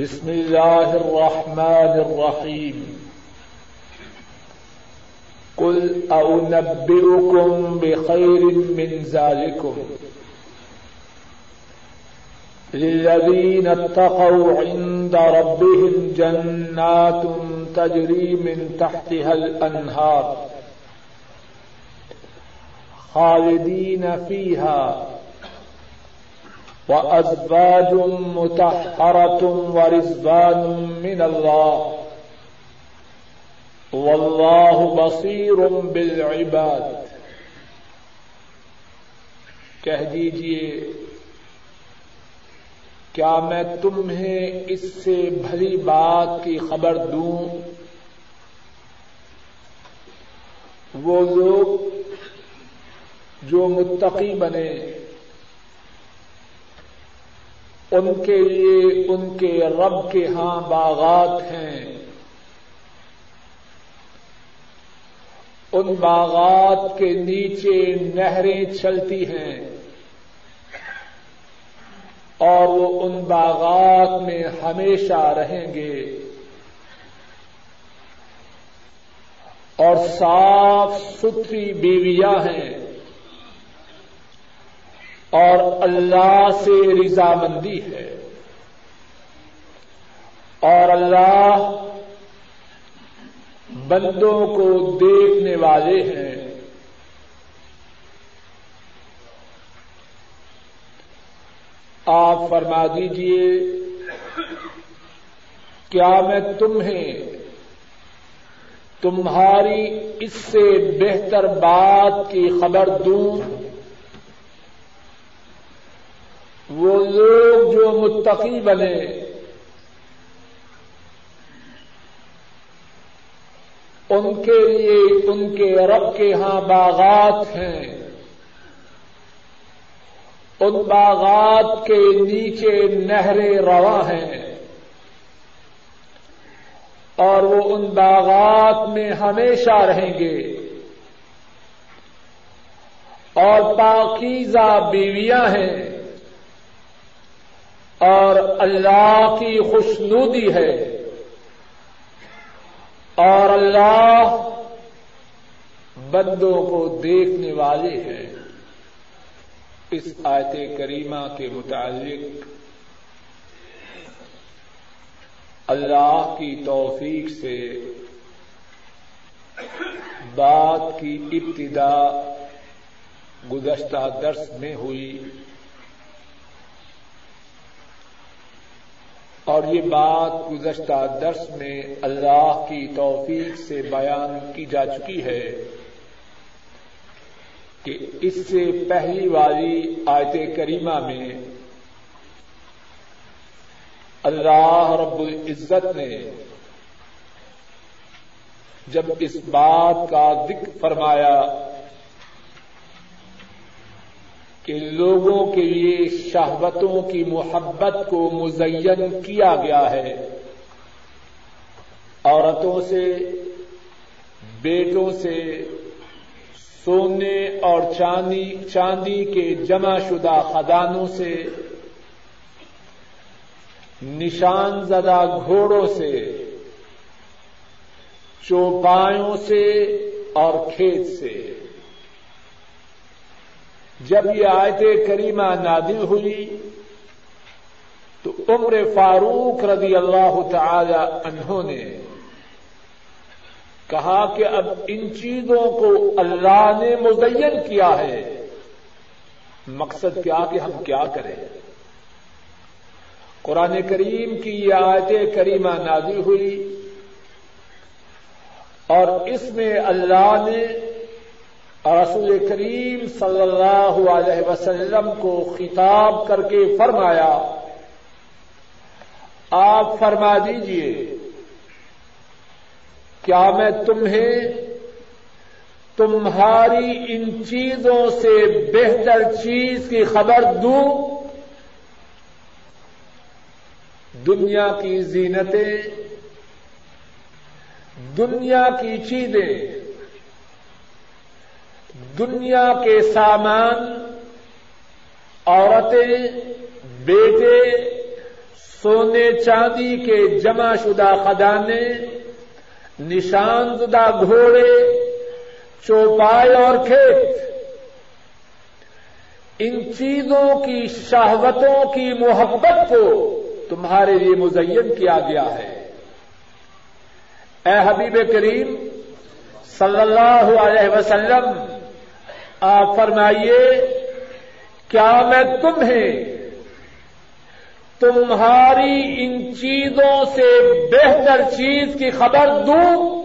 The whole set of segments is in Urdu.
بسم الله الرحمن الرحيم قل أنبئكم بخير من ذلكم للذين اتقوا عند ربهم جنات تجري من تحتها الأنهار خالدين فيها وأزواج متحرة ورزبان من الله. والله بصير بالعباد. کہہ دیجیے کیا میں تمہیں اس سے بھلی بات کی خبر دوں؟ وہ لوگ جو متقی بنے ان کے لیے ان کے رب کے ہاں باغات ہیں۔ ان باغات کے نیچے نہریں چلتی ہیں۔ اور وہ ان باغات میں ہمیشہ رہیں گے۔ اور صاف ستھری بیویاں ہیں۔ اور اللہ سے رضامندی ہے۔ اور اللہ بندوں کو دیکھنے والے ہیں۔ آپ فرما دیجیے کیا میں تمہیں تمہاری اس سے بہتر بات کی خبر دوں؟ وہ لوگ جو متقی بنے۔ ان کے لیے ان کے رب کے ہاں باغات ہیں۔ ان باغات کے نیچے نہریں رواں ہیں۔ اور وہ ان باغات میں ہمیشہ رہیں گے۔ اور پاکیزہ بیویاں ہیں۔ اور اللہ کی خوشنودی ہے۔ اور اللہ بندوں کو دیکھنے والے ہیں۔ اس آیت کریمہ کے متعلق اللہ کی توفیق سے بات کی ابتدا گزشتہ درس میں ہوئی۔ اور یہ بات گزشتہ درس میں اللہ کی توفیق سے بیان کی جا چکی ہے کہ اس سے پہلی والی آیت کریمہ میں اللہ رب العزت نے جب اس بات کا ذکر فرمایا کہ لوگوں کے لیے شہوتوں کی محبت کو مزین کیا گیا ہے۔ عورتوں سے، بیٹوں سے سونے اور چاندی چاندی کے جمع شدہ خدانوں سے، نشان زدہ گھوڑوں سے، چوپایوں سے اور کھیت سے۔ جب یہ آیت کریمہ نادل ہوئی تو عمر فاروق رضی اللہ تعالی انہوں نے کہا کہ اب ان چیزوں کو اللہ نے مزین کیا ہے۔ مقصد کیا کہ ہم کیا کریں؟ قرآن کریم کی یہ آیت کریمہ نازل ہوئی اور اس میں اللہ نے رسول کریم صلی اللہ علیہ وسلم کو خطاب کر کے فرمایا، آپ فرما دیجیے کیا میں تمہیں تمہاری ان چیزوں سے بہتر چیز کی خبر دوں؟ دنیا کی زینتیں، دنیا کی چیزیں دنیا کے سامان، عورتیں، بیٹے، سونے چاندی کے جمع شدہ خدانے نشان زدہ گھوڑے، چوپائے اور کھیت۔ ان چیزوں کی شہوتوں کی محبت کو تمہارے لیے مزین کیا گیا ہے۔ اے حبیب کریم، صلی اللہ علیہ وسلم آپ فرمائیے، کیا میں تمہیں تمہاری ان چیزوں سے بہتر چیز کی خبر دوں؟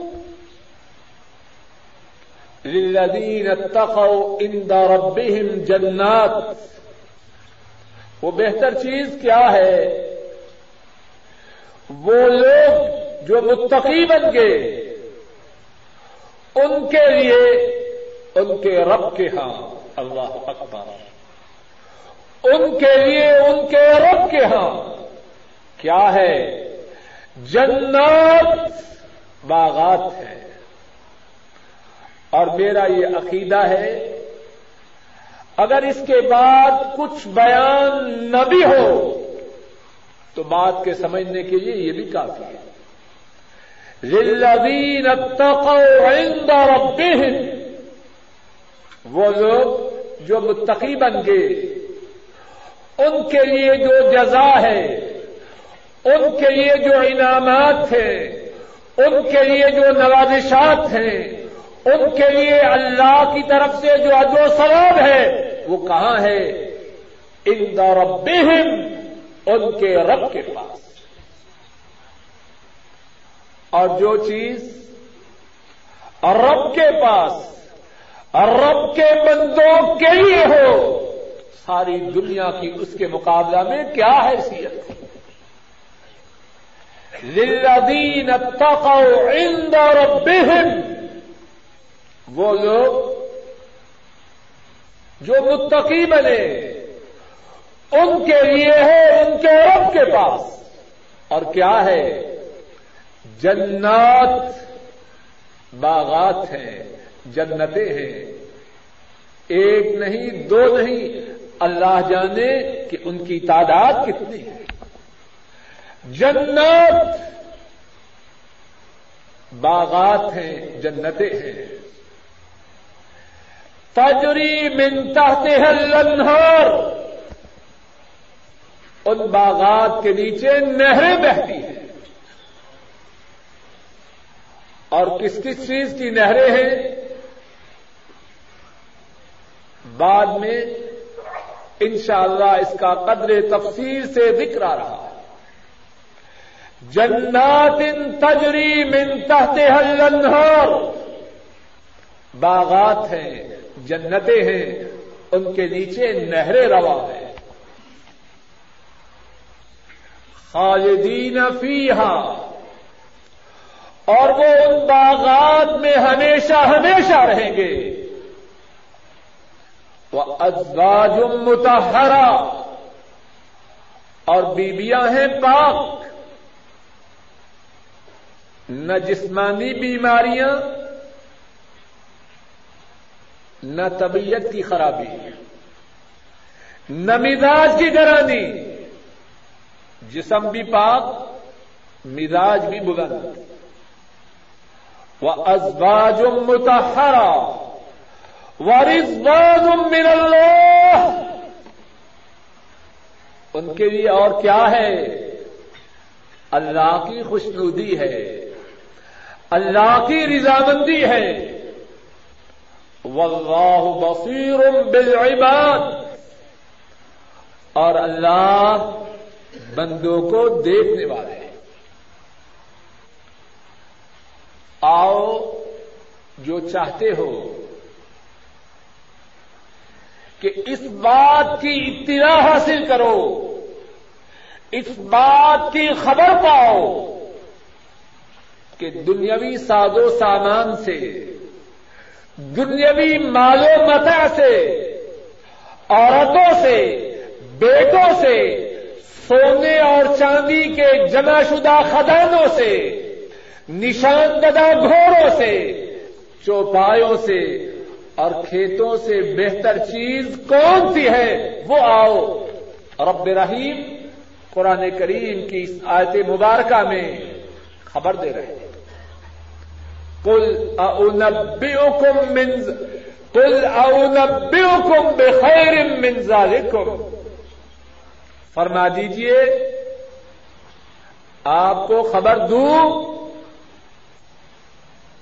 للذین اتقوا عند ربهم جنات۔ وہ بہتر چیز کیا ہے؟ وہ لوگ جو متقی بن گئے، ان کے لیے ان کے رب کے ہاں۔ اللہ اکبر۔ ان کے لیے ان کے رب کے ہاں۔ کیا ہے؟ جنات باغات ہے اور میرا یہ عقیدہ ہے، اگر اس کے بعد کچھ بیان نہ بھی ہو، تو بات کے سمجھنے کے لیے یہ بھی کافی ہے۔ للذین اتقوا عند ربهم وہ لوگ جو متقی بن گئے ان کے لیے جو جزا ہے، ان کے لیے جو انعامات ہیں، ان کے لیے جو نوازشات ہیں، ان کے لیے اللہ کی طرف سے جو اجو ثواب ہے، وہ کہاں ہے؟ ان ربهم ان کے رب کے پاس۔ اور جو چیز رب کے پاس رب کے بندوں کے لیے ہو۔ ساری دنیا کی اس کے مقابلہ میں کیا حیثیت؟ للذین اتقوا عند ربهم۔ وہ لوگ جو متقی بنے، ان کے لیے ہے، ان کے رب کے پاس۔ اور کیا ہے؟ جنات، باغات ہیں۔ جنتیں ہیں۔ ایک نہیں، دو نہیں۔ اللہ جانے کہ ان کی تعداد کتنی ہے۔ جنات باغات ہیں، جنتیں ہیں۔ تجری من تحتها الانہار۔ ان باغات کے نیچے نہریں بہتی ہیں۔ اور کس کس چیز کی نہریں ہیں؟ بعد میں انشاءاللہ اس کا قدر تفصیل سے ذکر آ رہا ہے۔ جنات تجری من تحتها الانہار۔ باغات ہیں، جنتیں ہیں، ان کے نیچے نہریں روا ہیں۔ خالدین فیہا۔ اور وہ ان باغات میں ہمیشہ ہمیشہ رہیں گے۔ ازواج متحرا اور بیبیاں ہیں پاک۔ نہ جسمانی بیماریاں، نہ طبیعت کی خرابی، نہ مزاج کی گرانی جسم بھی پاک، مزاج بھی بلند۔ وہ ازباج متحرا و من اللہ ان کے لیے اور کیا ہے؟ اللہ کی خوشنودی ہے۔ اللہ کی رضامندی ہے۔ واللہ بصیر بالعباد اور اللہ بندوں کو دیکھنے والے ہیں۔ آؤ جو چاہتے ہو کہ اس بات کی اطلاع حاصل کرو، اس بات کی خبر پاؤ کہ دنیاوی ساز و سامان سے، دنیاوی مال و متا سے، عورتوں سے، بیٹوں سے، سونے اور چاندی کے جمع شدہ خدانوں سے نشان ددہ گھوڑوں سے، چوپایوں سے اور کھیتوں سے بہتر چیز کون سی ہے وہ آؤ۔ رب رحیم قرآن کریم کی اس آیت مبارکہ میں خبر دے رہے ہیں۔ کل اونبیوکم من کل اونبیوکم بخیر من ذالکم فرما دیجیے، آپ کو خبر دوں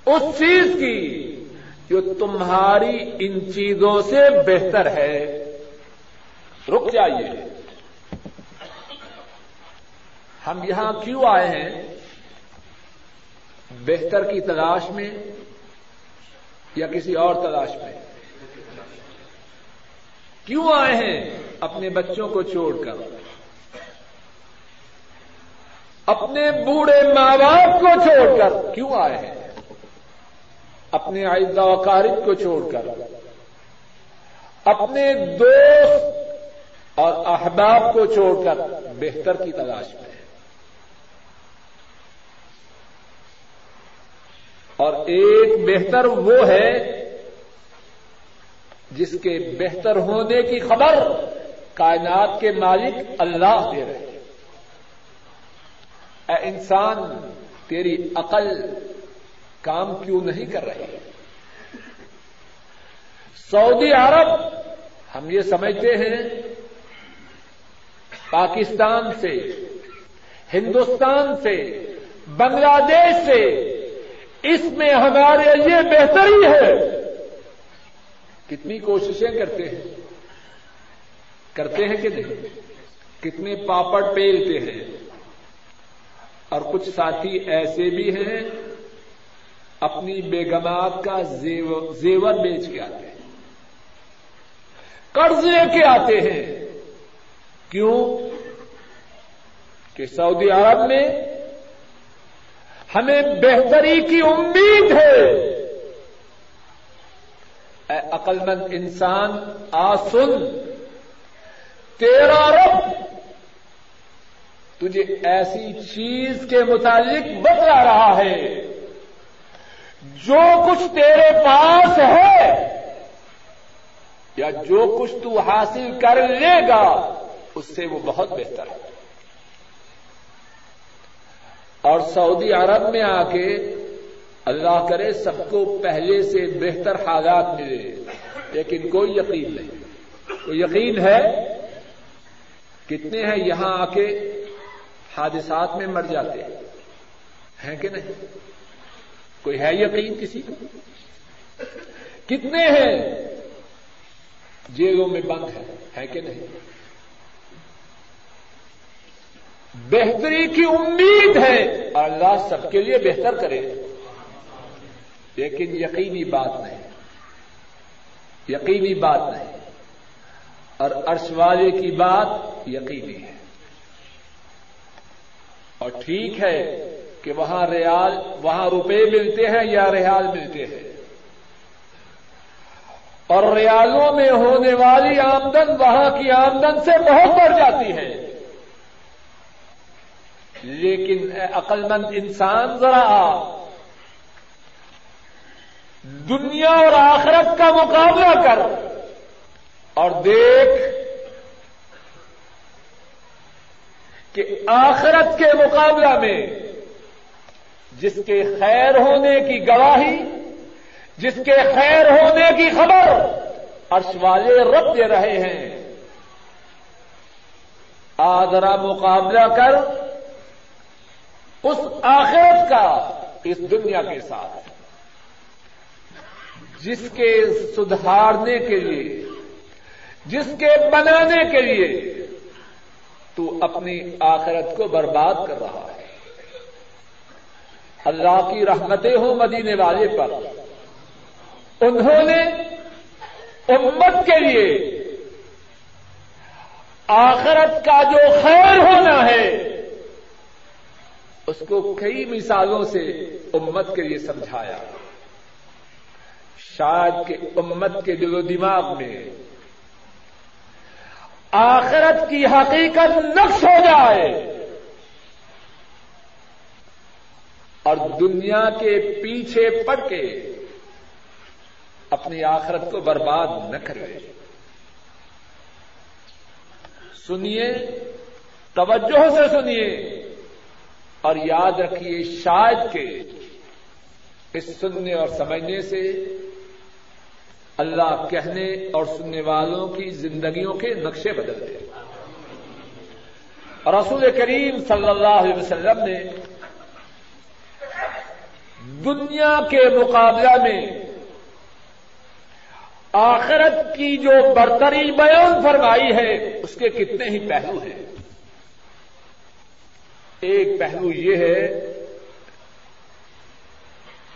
اس چیز کی جو تمہاری ان چیزوں سے بہتر ہے۔ رک جائیے۔ ہم یہاں کیوں آئے ہیں؟ بہتر کی تلاش میں یا کسی اور تلاش میں؟ کیوں آئے ہیں اپنے بچوں کو چھوڑ کر؟ اپنے بوڑھے ماں باپ کو چھوڑ کر کیوں آئے ہیں؟ اپنے آئزہ وقارب کو چھوڑ کر، اپنے دوست اور احباب کو چھوڑ کر بہتر کی تلاش میں اور ایک بہتر وہ ہے جس کے بہتر ہونے کی خبر کائنات کے مالک اللہ دے رہے اے انسان، تیری عقل کام کیوں نہیں کر رہے؟ سعودی عرب ہم یہ سمجھتے ہیں، پاکستان سے، ہندوستان سے، بنگلہ دیش سے، اس میں ہمارے لیے بہتری ہے۔ کتنی کوششیں کرتے ہیں؟ کرتے ہیں کہ نہیں؟ کتنے پاپڑ پیلتے ہیں؟ اور کچھ ساتھی ایسے بھی ہیں اپنی بیگمات کا زیور بیچ کے آتے ہیں۔ قرض لے کے آتے ہیں۔ کیوں؟ کہ سعودی عرب میں ہمیں بہتری کی امید ہے۔ اے عقل مند انسان آسن تیرا رب تجھے ایسی چیز کے متعلق بتلا رہا ہے۔ جو کچھ تیرے پاس ہے، یا جو کچھ تو حاصل کر لے گا، اس سے وہ بہت بہتر ہے۔ اور سعودی عرب میں آ کے اللہ کرے سب کو پہلے سے بہتر حالات ملے، لیکن کوئی یقین نہیں۔ کوئی یقین ہے، کتنے ہیں یہاں آ کے حادثات میں مر جاتے ہیں کہ نہیں؟ کوئی ہے یقین کسی کو؟ کتنے ہیں؟ جیلوں میں بند ہے کہ نہیں؟ بہتری کی امید ہے اور اللہ سب کے لیے بہتر کرے۔ لیکن یقینی بات نہیں۔ یقینی بات نہیں۔ اور عرش والے کی بات یقینی ہے۔ اور ٹھیک ہے کہ وہاں ریال، وہاں روپے ملتے ہیں یا ریال ملتے ہیں؟ اور ریالوں میں ہونے والی آمدن وہاں کی آمدن سے بہت بڑھ جاتی ہے۔ لیکن عقل مند انسان ذرا دنیا اور آخرت کا مقابلہ کر اور دیکھ کہ آخرت کے مقابلہ میں جس کے خیر ہونے کی گواہی، جس کے خیر ہونے کی خبر عرش والے رب دے رہے ہیں۔ آدرا مقابلہ کر اس آخرت کا اس دنیا کے ساتھ۔ جس کے سدھارنے کے لیے، جس کے بنانے کے لیے تو اپنی آخرت کو برباد کر رہا۔ ہے اللہ کی رحمتیں ہوں مدینے والے پر۔ انہوں نے امت کے لیے آخرت کا جو خیر ہونا ہے، اس کو کئی مثالوں سے امت کے لیے سمجھایا۔ شاید کہ امت کے دل و دماغ میں آخرت کی حقیقت نقش ہو جائے۔ اور دنیا کے پیچھے پڑ کے اپنی آخرت کو برباد نہ کرے۔ سنیے، توجہ سے سنیے اور یاد رکھیے شاید کہ اس سننے اور سمجھنے سے اللہ کہنے اور سننے والوں کی زندگیوں کے نقشے بدل دے رسول کریم صلی اللہ علیہ وسلم نے دنیا کے مقابلہ میں آخرت کی جو برتری بیان فرمائی ہے، اس کے کتنے ہی پہلو ہیں۔ ایک پہلو یہ ہے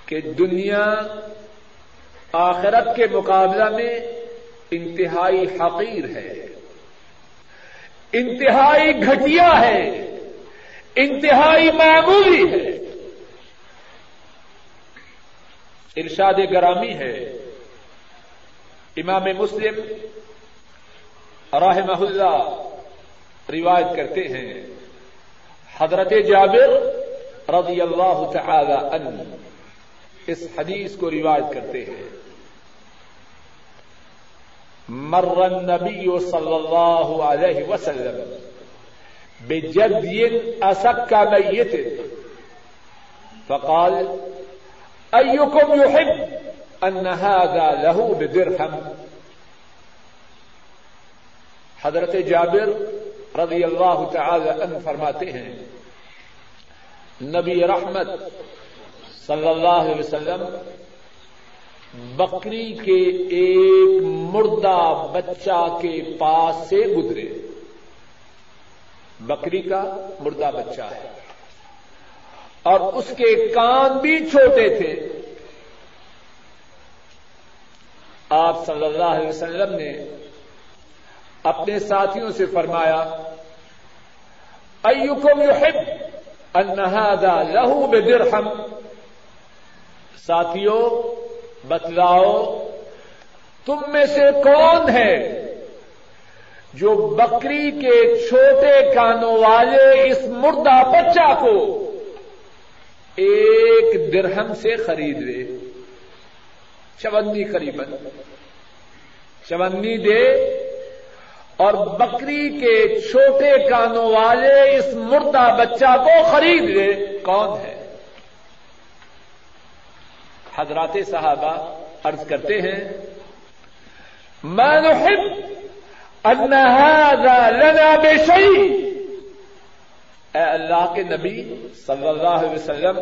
کہ دنیا آخرت کے مقابلہ میں انتہائی حقیر ہے۔ انتہائی گھٹیا ہے۔ انتہائی معمولی ہے۔ ارشاد گرامی ہے۔ امام مسلم راہ اللہ روایت کرتے ہیں۔ حضرت جابر رضی اللہ تعالی عنہ اس حدیث کو روایت کرتے ہیں۔ مر النبي صلى الله عليه وسلم بجدي أسك ميت فقال أيكم يحب أن هذا له بدرهم؟ حضرت جابر رضی اللہ تعالی عنہ فرماتے ہیں، نبی رحمت صلی اللہ علیہ وسلم بکری کے ایک مردہ بچہ کے پاس سے گزرے۔ بکری کا مردہ بچہ ہے۔ اور اس کے کان بھی چھوٹے تھے۔ آپ صلی اللہ علیہ وسلم نے اپنے ساتھیوں سے فرمایا ایوکم یحب ان هذا له بدرہم ساتھیوں، بتلاؤ، تم میں سے کون ہے جو بکری کے چھوٹے کانوں والے اس مردہ بچہ کو ایک درہم سے خرید لے چونی قریباً۔ چونی دے۔ اور بکری کے چھوٹے کانوں والے اس مردہ بچہ کو خرید لے کون ہے؟ حضرات صحابہ عرض کرتے ہیں میں نحب ان هذا لنا بشيء اے اللہ کے نبی صلی اللہ علیہ وسلم،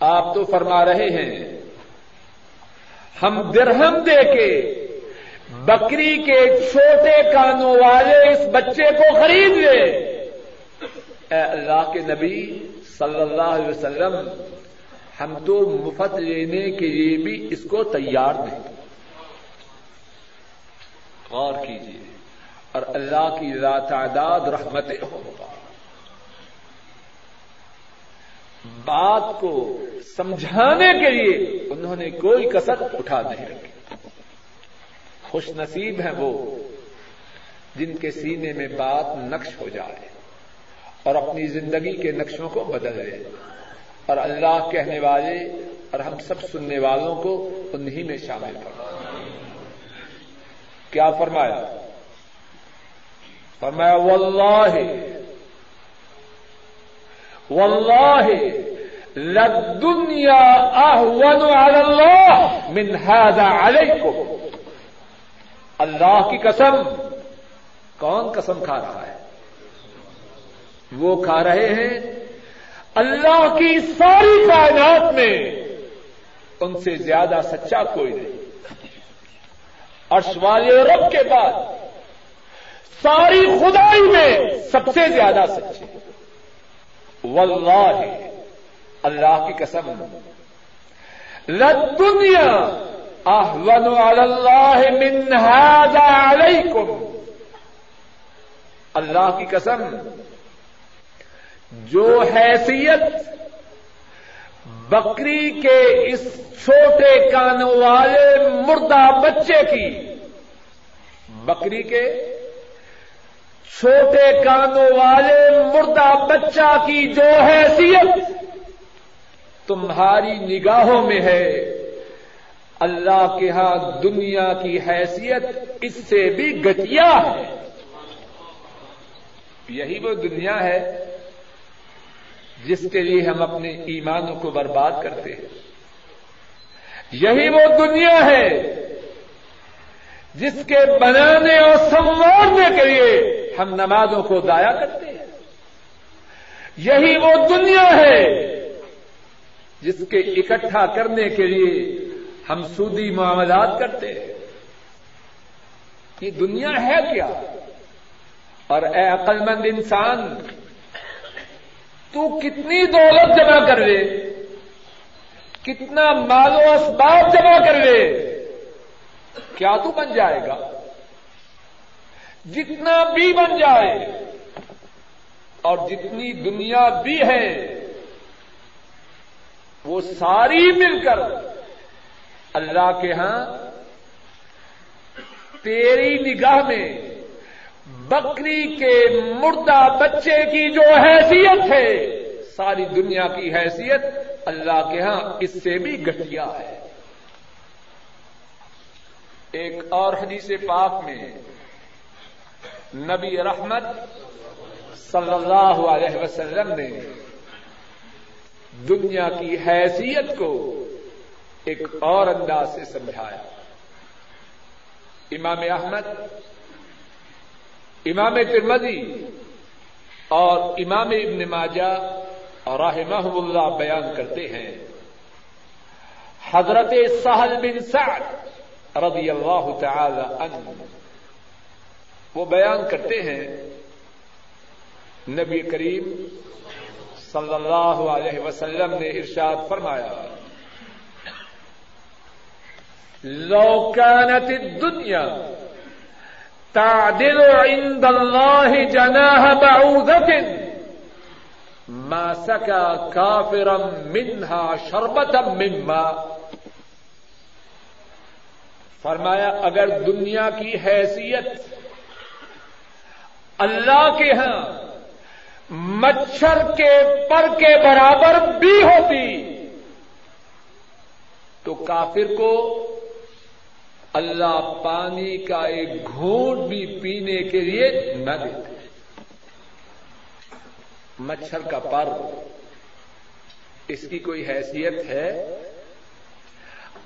آپ تو فرما رہے ہیں، ہم درہم دے کے بکری کے چھوٹے کانوں والے اس بچے کو خرید لے اے اللہ کے نبی صلی اللہ علیہ وسلم، ہم تو مفت لینے کے لیے بھی اس کو تیار نہیں۔ غور کیجیے۔ اور اللہ کی تعداد رحمتیں ہوگا بات کو سمجھانے کے لیے انہوں نے کوئی کسر اٹھا نہیں رکھی۔ خوش نصیب ہیں وہ جن کے سینے میں بات نقش ہو جائے اور اپنی زندگی کے نقشوں کو بدل لے اور اللہ کہنے والے اور ہم سب سننے والوں کو انہی میں شامل کر کیا فرمایا؟ فرمایا، واللہ واللہ، للدنیا اہون علی اللہ، من هذا علیکم. اللہ کی قسم، کون قسم کھا رہا ہے؟ وہ کھا رہے ہیں اللہ کی ساری کائنات میں، ان سے زیادہ سچا کوئی نہیں۔ عرش والے رب کے بعد ساری خدائی میں سب سے زیادہ سچے واللہ، اللہ کی قسم۔ لدنیا احون علی اللہ من هذا علیکم۔ اللہ کی قسم۔ جو حیثیت بکری کے اس چھوٹے کانوں والے مردہ بچے کی، بکری کے چھوٹے کانوں والے مردہ بچہ کی جو حیثیت تمہاری نگاہوں میں ہے، اللہ کے ہاں دنیا کی حیثیت اس سے بھی گٹیا ہے۔ یہی وہ دنیا ہے جس کے لیے ہم اپنے ایمانوں کو برباد کرتے ہیں۔ یہی وہ دنیا ہے جس کے بنانے اور سنوارنے کے لیے ہم نمازوں کو ضائع کرتے ہیں۔ یہی وہ دنیا ہے جس کے اکٹھا کرنے کے لیے ہم سودی معاملات کرتے ہیں۔ یہ دنیا ہے کیا؟ اور اے عقل مند انسان، تو کتنی دولت جمع کر لے کتنا مال و اسباب جمع کر لے کیا تو بن جائے گا؟ جتنا بھی بن جائے، اور جتنی دنیا بھی ہے، وہ ساری مل کر اللہ کے ہاں تیری نگاہ میں بکری کے مردہ بچے کی جو حیثیت ہے، ساری دنیا کی حیثیت اللہ کے ہاں اس سے بھی گٹیا ہے۔ ایک اور حدیث پاک میں نبی رحمت صلی اللہ علیہ وسلم نے دنیا کی حیثیت کو ایک اور انداز سے سمجھایا۔ امام احمد، امام ترمدی اور امام ابن ماجہ اور رحمہ اللہ بیان کرتے ہیں۔ حضرت سہل بن سعد رضی اللہ تعالی عنہ۔ وہ بیان کرتے ہیں نبی کریم صلی اللہ علیہ وسلم نے ارشاد فرمایا، لو كانت الدنيا تعدل عند الله جناح بعوضة، ما سكى كافرا منها شربة من ماء فرمایا، اگر دنیا کی حیثیت اللہ کے ہاں مچھر کے پر کے برابر بھی ہوتی، تو کافر کو اللہ پانی کا ایک گھونٹ بھی پینے کے لیے نہ دیتے۔ مچھر کا پر، اس کی کوئی حیثیت ہے؟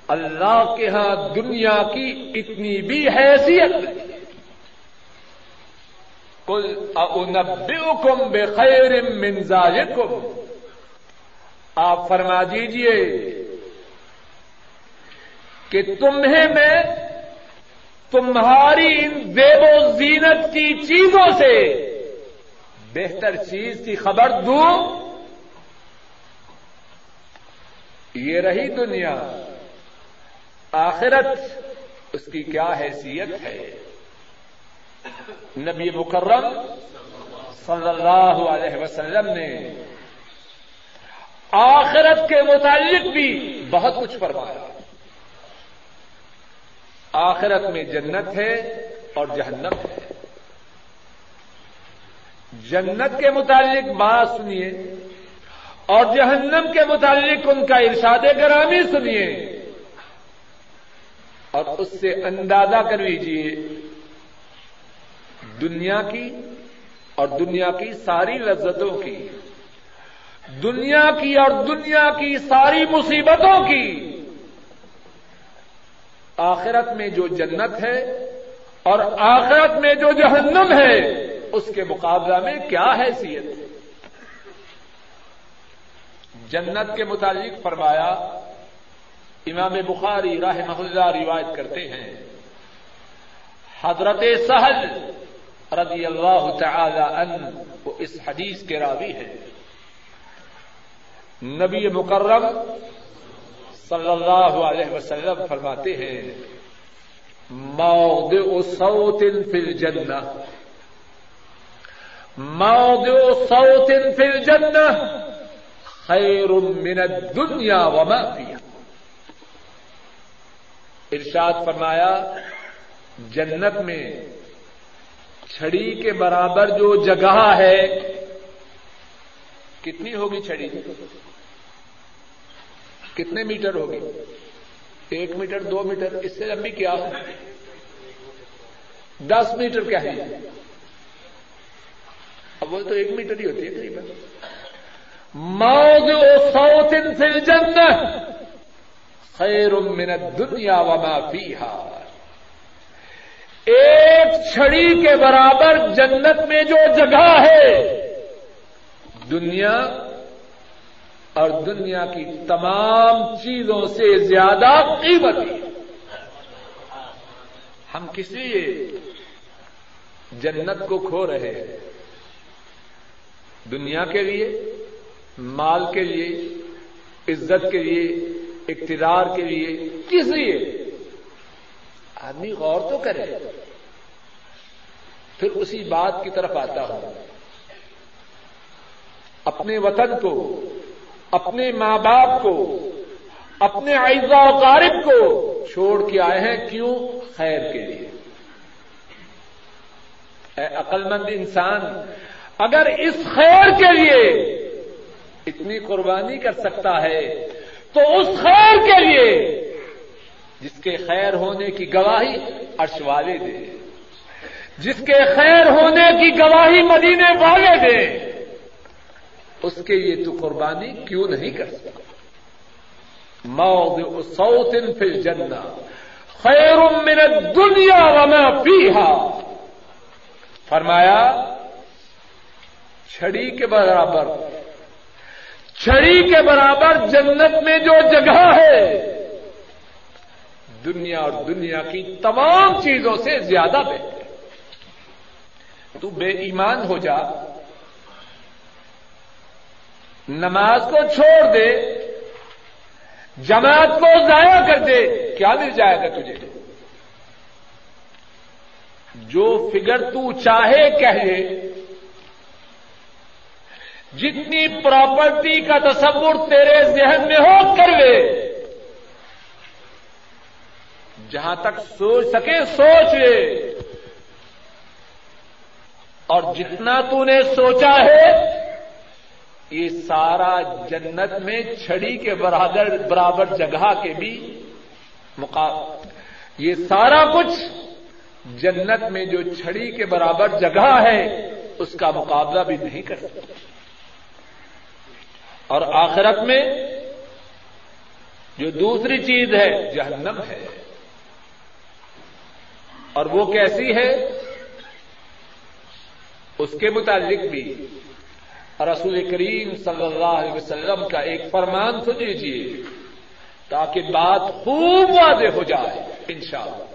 اللہ کے ہاں دنیا کی اتنی بھی حیثیت نہیں۔ کل انبئکم بخیر من ذالکم۔ آپ فرما دیجیے کہ تمہیں میں تمہاری ان زیب و زینت کی چیزوں سے بہتر چیز کی خبر دوں۔ یہ رہی دنیا۔ آخرت اس کی کیا حیثیت ہے؟ نبی مکرم صلی اللہ علیہ وسلم نے آخرت کے متعلق بھی بہت کچھ فرمایا۔ آخرت میں جنت ہے اور جہنم ہے۔ جنت کے متعلق بات سنیے اور جہنم کے متعلق ان کا ارشاد گرامی سنیے۔ اور اس سے اندازہ کر لیجیے دنیا کی اور دنیا کی ساری لذتوں کی، دنیا کی اور دنیا کی ساری مصیبتوں کی، آخرت میں جو جنت ہے اور آخرت میں جو جہنم ہے، اس کے مقابلہ میں کیا حیثیت؟ ہے جنت کے متعلق فرمایا امام بخاری راہ اللہ روایت کرتے ہیں۔ حضرت سہل رضی اللہ تعالی عنہ وہ اس حدیث کے راوی ہے نبی مکرم صلی اللہ علیہ وسلم فرماتے ہیں، موضع صوت فی الجنہ۔ موضع صوت فی الجنہ خیر من الدنیا وما فیہا۔ ارشاد فرمایا، جنت میں چھڑی کے برابر جو جگہ ہے، کتنی ہوگی چھڑی؟ کتنے میٹر ہوگی؟ ایک میٹر، دو میٹر، اس سے لمبی کیا؟ ہو دس میٹر کیا ہے؟ وہ تو ایک میٹر ہی ہوتی ہے قریب موضوع سوت فی الجنہ خیر من الدنیا وما فیہا۔ ایک چھڑی کے برابر جنت میں جو جگہ ہے، دنیا اور دنیا کی تمام چیزوں سے زیادہ قیمتی ہم کس لیے جنت کو کھو رہے ہیں، دنیا کے لیے، مال کے لیے، عزت کے لیے اقتدار کے لیے کس لیے؟ آدمی غور تو کرے۔ پھر اسی بات کی طرف آتا ہوں۔ اپنے وطن کو، اپنے ماں باپ کو، اپنے و قارب کو چھوڑ کے آئے ہیں کیوں؟ خیر کے لیے۔ اے عقل مند انسان، اگر اس خیر کے لیے اتنی قربانی کر سکتا ہے تو اس خیر کے لیے جس کے خیر ہونے کی گواہی عرش والے دے، جس کے خیر ہونے کی گواہی مدینے والے دے، اس کے لیے تو قربانی کیوں نہیں کر سکتا؟ موضع صوت فی الجنہ، خیر من الدنیا وما فیہا۔ فرمایا، چھڑی کے برابر چھڑی کے برابر جنت میں جو جگہ ہے، دنیا اور دنیا کی تمام چیزوں سے زیادہ بہتر تو بے ایمان ہو جا، نماز کو چھوڑ دے، جماعت کو ضائع کر دے، کیا مل جائے گا تجھے؟ جو فگر تو چاہے کہے جتنی پراپرٹی کا تصور تیرے ذہن میں ہو، کر لے۔ جہاں تک سوچ سکے، سوچ لے۔ اور جتنا تو نے سوچا ہے، یہ سارا جنت میں چھڑی کے برابر برابر جگہ کے بھی یہ سارا کچھ جنت میں جو چھڑی کے برابر جگہ ہے، اس کا مقابلہ بھی نہیں کر سکتا۔ اور آخرت میں جو دوسری چیز ہے، جہنم ہے۔ اور وہ کیسی ہے؟ اس کے متعلق بھی۔ رسول کریم صلی اللہ علیہ وسلم کا ایک فرمان سن لیجیے تاکہ بات خوب واضح ہو جائے، انشاءاللہ۔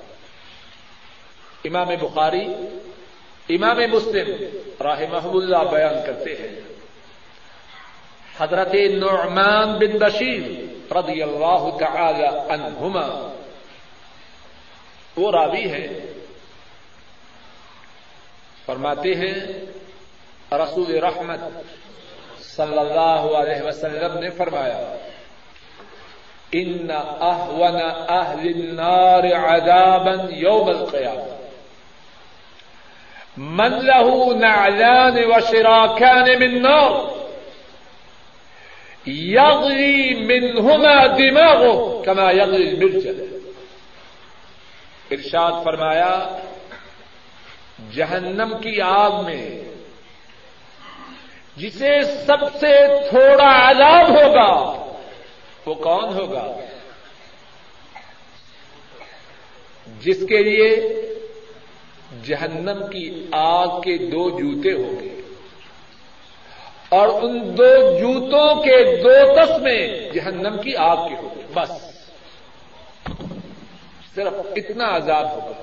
امام بخاری، امام مسلم راہ اللہ بیان کرتے ہیں۔ حضرت نعمان بن بشیر رضی اللہ تعالی عنہما، وہ راوی ہے فرماتے ہیں، رسول رحمت صلی اللہ علیہ وسلم نے فرمایا، ان اہون اہل النار عذابا یوم القیامہ۔ من له نعلان وشراكان من نار۔ يغلي منهما دماغه كما يغلي المرجل ارشاد فرمایا، جہنم کی آگ میں جسے سب سے تھوڑا عذاب ہوگا، وہ کون ہوگا؟ جس کے لیے جہنم کی آگ کے دو جوتے ہوں گے۔ اور ان دو جوتوں کے دو تسمے جہنم کی آگ کے ہوں گے بس۔ صرف اتنا عذاب ہوگا۔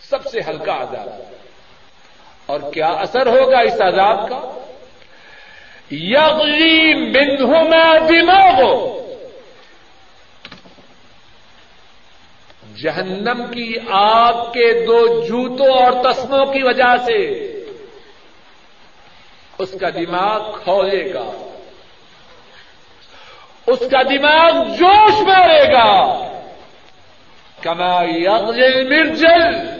سب سے ہلکا عذاب۔ اور کیا اثر ہوگا اس عذاب کا؟ یغلی منہما دماغ۔ جہنم کی آگ کے دو جوتوں اور تسموں کی وجہ سے اس کا دماغ کھولے گا۔ اس کا دماغ جوش مارے گا۔ کما یغل مرجل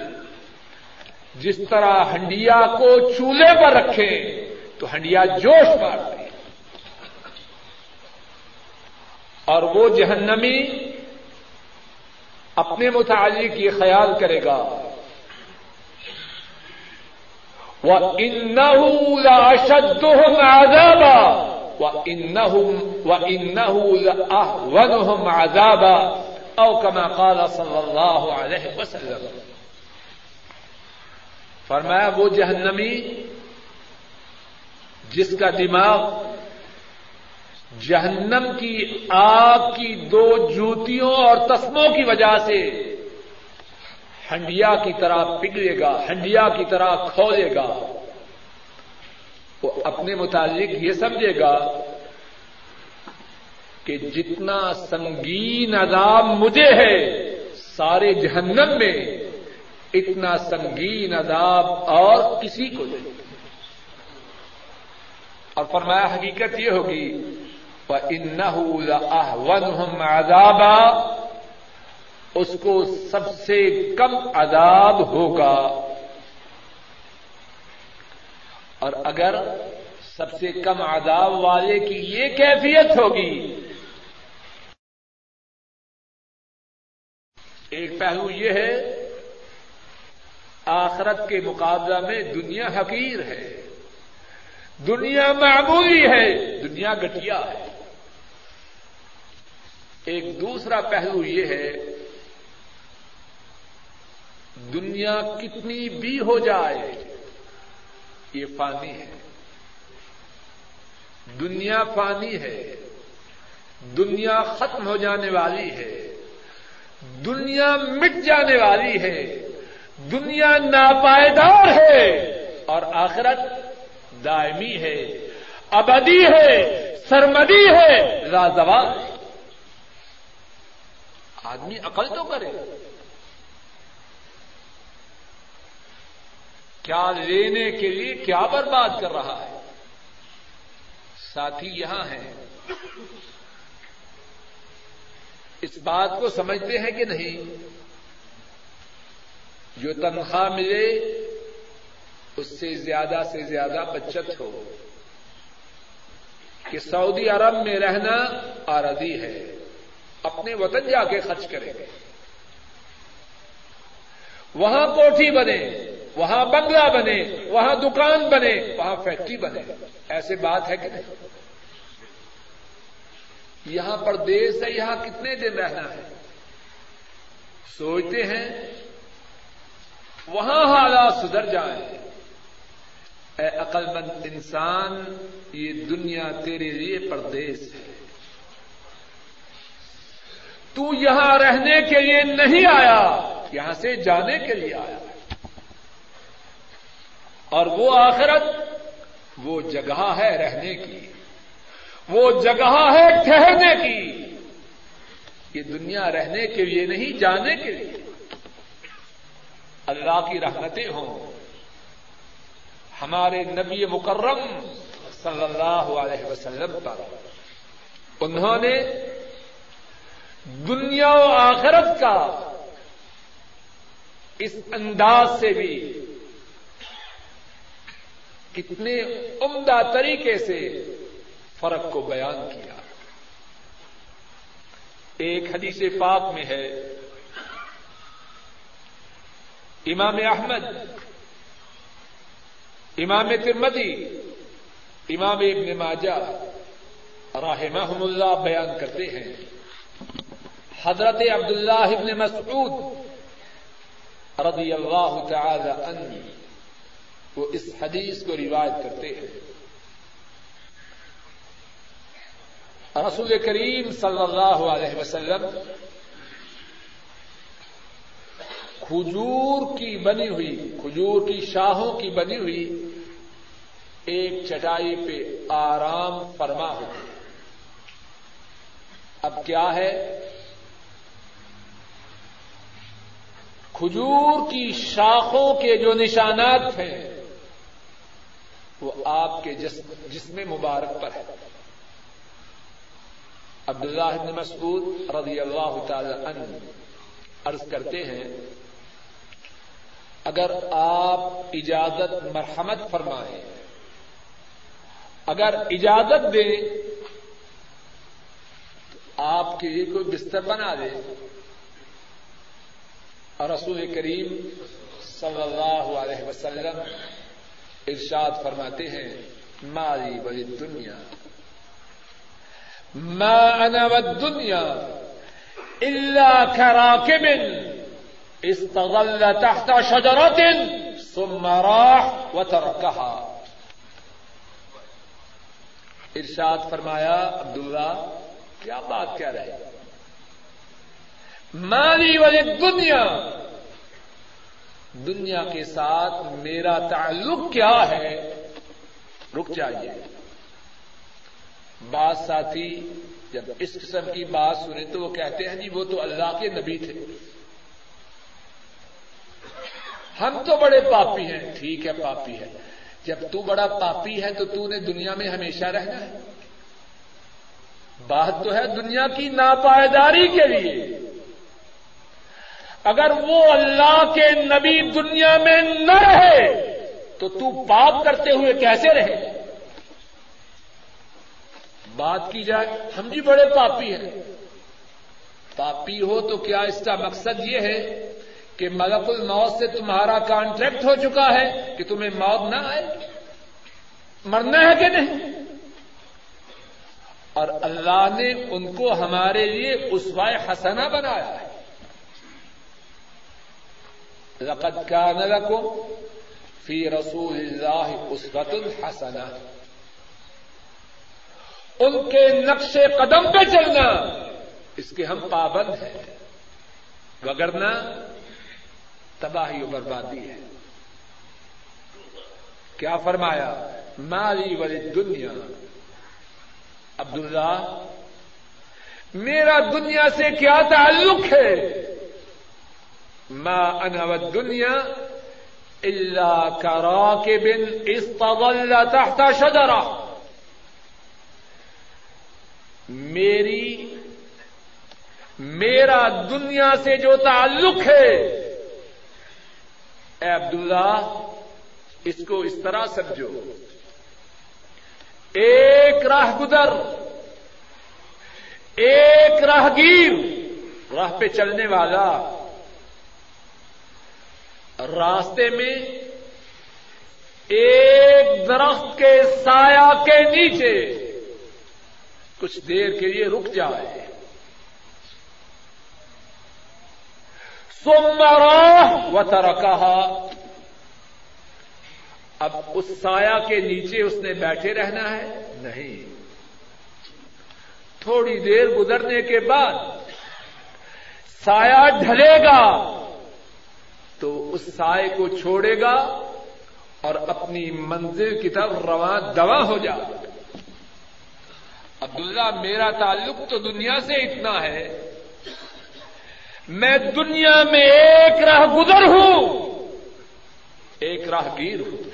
جس طرح ہنڈیا کو چولہے پر رکھے، تو ہنڈیا جوش مارتے اور وہ جہنمی اپنے متعلق یہ خیال کرے گا۔ وَإِنَّهُ لَأَشَدُّهُمْ عَذَابًا وَإِنَّهُمْ وَإِنَّهُ لَأَهْوَنُهُمْ عَذَابًا او كما قال صلی اللہ علیہ وسلم. فرمایا، وہ جہنمی جس کا دماغ جہنم کی آگ کی دو جوتیوں اور تسموں کی وجہ سے ہنڈیا کی طرح پگھلے گا، ہنڈیا کی طرح کھولے گا۔ وہ اپنے متعلق یہ سمجھے گا کہ جتنا سنگین عذاب مجھے ہے سارے جہنم میں، اتنا سنگین عذاب اور کسی کو نہیں۔ اور فرمایا حقیقت یہ ہوگی ان عذابا اس کو سب سے کم عذاب ہوگا۔ اور اگر سب سے کم عذاب والے کی یہ کیفیت ہوگی۔ ایک پہلو یہ ہے، آخرت کے مقابلہ میں دنیا حقیر ہے۔ دنیا معمولی ہے، دنیا گٹیا ہے۔ ایک دوسرا پہلو یہ ہے دنیا کتنی بھی ہو جائے، یہ فانی ہے۔ دنیا فانی ہے۔ دنیا ختم ہو جانے والی ہے۔ دنیا مٹ جانے والی ہے۔ دنیا ناپائیدار ہے۔ اور آخرت دائمی ہے۔ ابدی ہے۔ سرمدی ہے۔ رازوال ہے۔ آدمی عقل تو کرے۔ کیا لینے کے لیے کیا برباد کر رہا ہے؟ ساتھی یہاں ہیں۔ اس بات کو سمجھتے ہیں کہ نہیں؟ جو تنخواہ ملے، اس سے زیادہ سے زیادہ بچت ہو۔ کہ سعودی عرب میں رہنا آردی ہے، اپنے وطن جا کے خرچ کریں۔ گے وہاں کوٹھی بنے وہاں بنگلہ بنے، وہاں دکان بنے، وہاں فیکٹری بنے۔ ایسے بات ہے کہ نہیں؟ یہاں پردیش ہے، یہاں کتنے دن رہنا ہے؟ سوچتے ہیں، وہاں حالات سدھر جائیں۔ اے عقل مند انسان، یہ دنیا تیرے لیے پردیش ہے۔ تو یہاں رہنے کے لیے نہیں آیا، یہاں سے جانے کے لیے آیا۔ اور وہ آخرت وہ جگہ ہے رہنے کی، وہ جگہ ہے ٹھہرنے کی۔ یہ دنیا رہنے کے لیے نہیں، جانے کے لیے۔ اللہ کی رحمتیں ہوں۔ ہمارے نبی مکرم صلی اللہ علیہ وسلم پر۔ انہوں نے دنیا و آخرت کا اس انداز سے بھی کتنے عمدہ طریقے سے فرق کو بیان کیا۔ ایک حدیث پاک میں ہے۔ امام احمد، امام ترمدی امام ابن ماجہ راہ اللہ بیان کرتے ہیں۔ حضرت عبداللہ ابن مسعود رضی اللہ تعالی عنہ وہ اس حدیث کو روایت کرتے ہیں۔ رسول کریم صلی اللہ علیہ وسلم کھجور کی بنی ہوئی، کھجور کی شاہوں کی بنی ہوئی ایک چٹائی پہ آرام فرما ہوتے اب کیا ہے؟ کھجور کی شاخوں کے جو نشانات ہیں وہ آپ کے جسم مبارک پر ہے۔ عبداللہ بن مسعود رضی اللہ تعالی عنہ عرض کرتے ہیں، اگر آپ اجازت مرحمت فرمائیں، اگر اجازت دیں تو آپ کے لیے کوئی بستر بنا دے اور رسول کریم صلی اللہ علیہ وسلم ارشاد فرماتے ہیں ماری بڑی دنیا۔ ما انا والدنیا الا كراكب استظل تحت شجرة ثم راح وتركها ارشاد فرمایا، عبداللہ، کیا بات کہہ رہے مالی والی دنیا دنیا کے ساتھ میرا تعلق کیا ہے؟ رک جائیے۔ بعض ساتھی جب اس قسم کی بات سنیں تو وہ کہتے ہیں جی وہ تو اللہ کے نبی تھے۔ ہم تو بڑے پاپی ہیں۔ ٹھیک ہے، پاپی ہے۔ جب تو بڑا پاپی ہے تو تو نے دنیا میں ہمیشہ رہنا ہے۔ بات تو ہے دنیا کی ناپائیداری کے لیے۔ اگر وہ اللہ کے نبی دنیا میں نہ رہے، تو تو پاپ کرتے ہوئے کیسے رہے؟ بات کی جائے، ہم جی بڑے پاپی ہیں۔ پاپی ہو تو کیا اس کا مقصد یہ ہے کہ ملک الموت سے تمہارا کانٹریکٹ ہو چکا ہے کہ تمہیں موت نہ آئے؟ مرنا ہے کہ نہیں؟ اور اللہ نے ان کو ہمارے لیے اسوائے حسنا بنایا ہے۔ لقد كان لكم في رسول الله اسوة الحسنہ ان کے نقش قدم پہ چلنا اس کے ہم پابند ہیں وگرنا تباہی و بربادی ہے۔ کیا فرمایا؟ مالی والی دنیا عبداللہ، میرا دنیا سے کیا تعلق ہے؟ ما انا دنیا اللہ کرا کے بن استغل تحت شجرہ میری میرا دنیا سے جو تعلق ہے، اے عبداللہ، اس کو اس طرح سمجھو۔ ایک راہ گزر، ایک راہ گیر، راہ پہ چلنے والا۔ راستے میں ایک درخت کے سایہ کے نیچے کچھ دیر کے لیے رک جائے۔ سومرا و ترکا اب اس سایہ کے نیچے اس نے بیٹھے رہنا ہے۔ نہیں۔ تھوڑی دیر گزرنے کے بعد سایہ ڈھلے گا۔ اس سائے کو چھوڑے گا اور اپنی منزل کی طرف رواں دوا ہو جائے عبداللہ، میرا تعلق تو دنیا سے اتنا ہے۔ میں دنیا میں ایک راہ گزر ہوں۔ ایک راہ گیر ہوں۔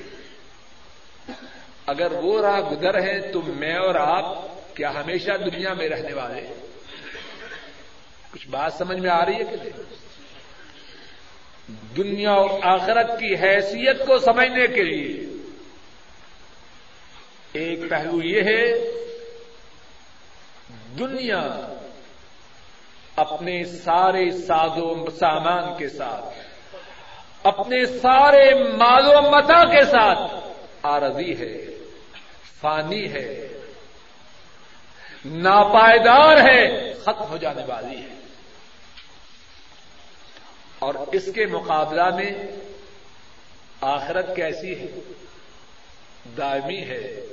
اگر وہ راہ گزر ہے تو میں اور آپ کیا ہمیشہ دنیا میں رہنے والے کچھ بات سمجھ میں آ رہی ہے کہ نہیں؟ دنیا اور آخرت کی حیثیت کو سمجھنے کے لیے۔ ایک پہلو یہ ہے، دنیا اپنے سارے ساز و سامان کے ساتھ، اپنے سارے مال و متا کے ساتھ آرزی ہے، فانی ہے، ناپائیدار ہے، ختم ہو جانے والی ہے۔ اور اس کے مقابلہ میں آخرت کیسی ہے؟ دائمی ہے،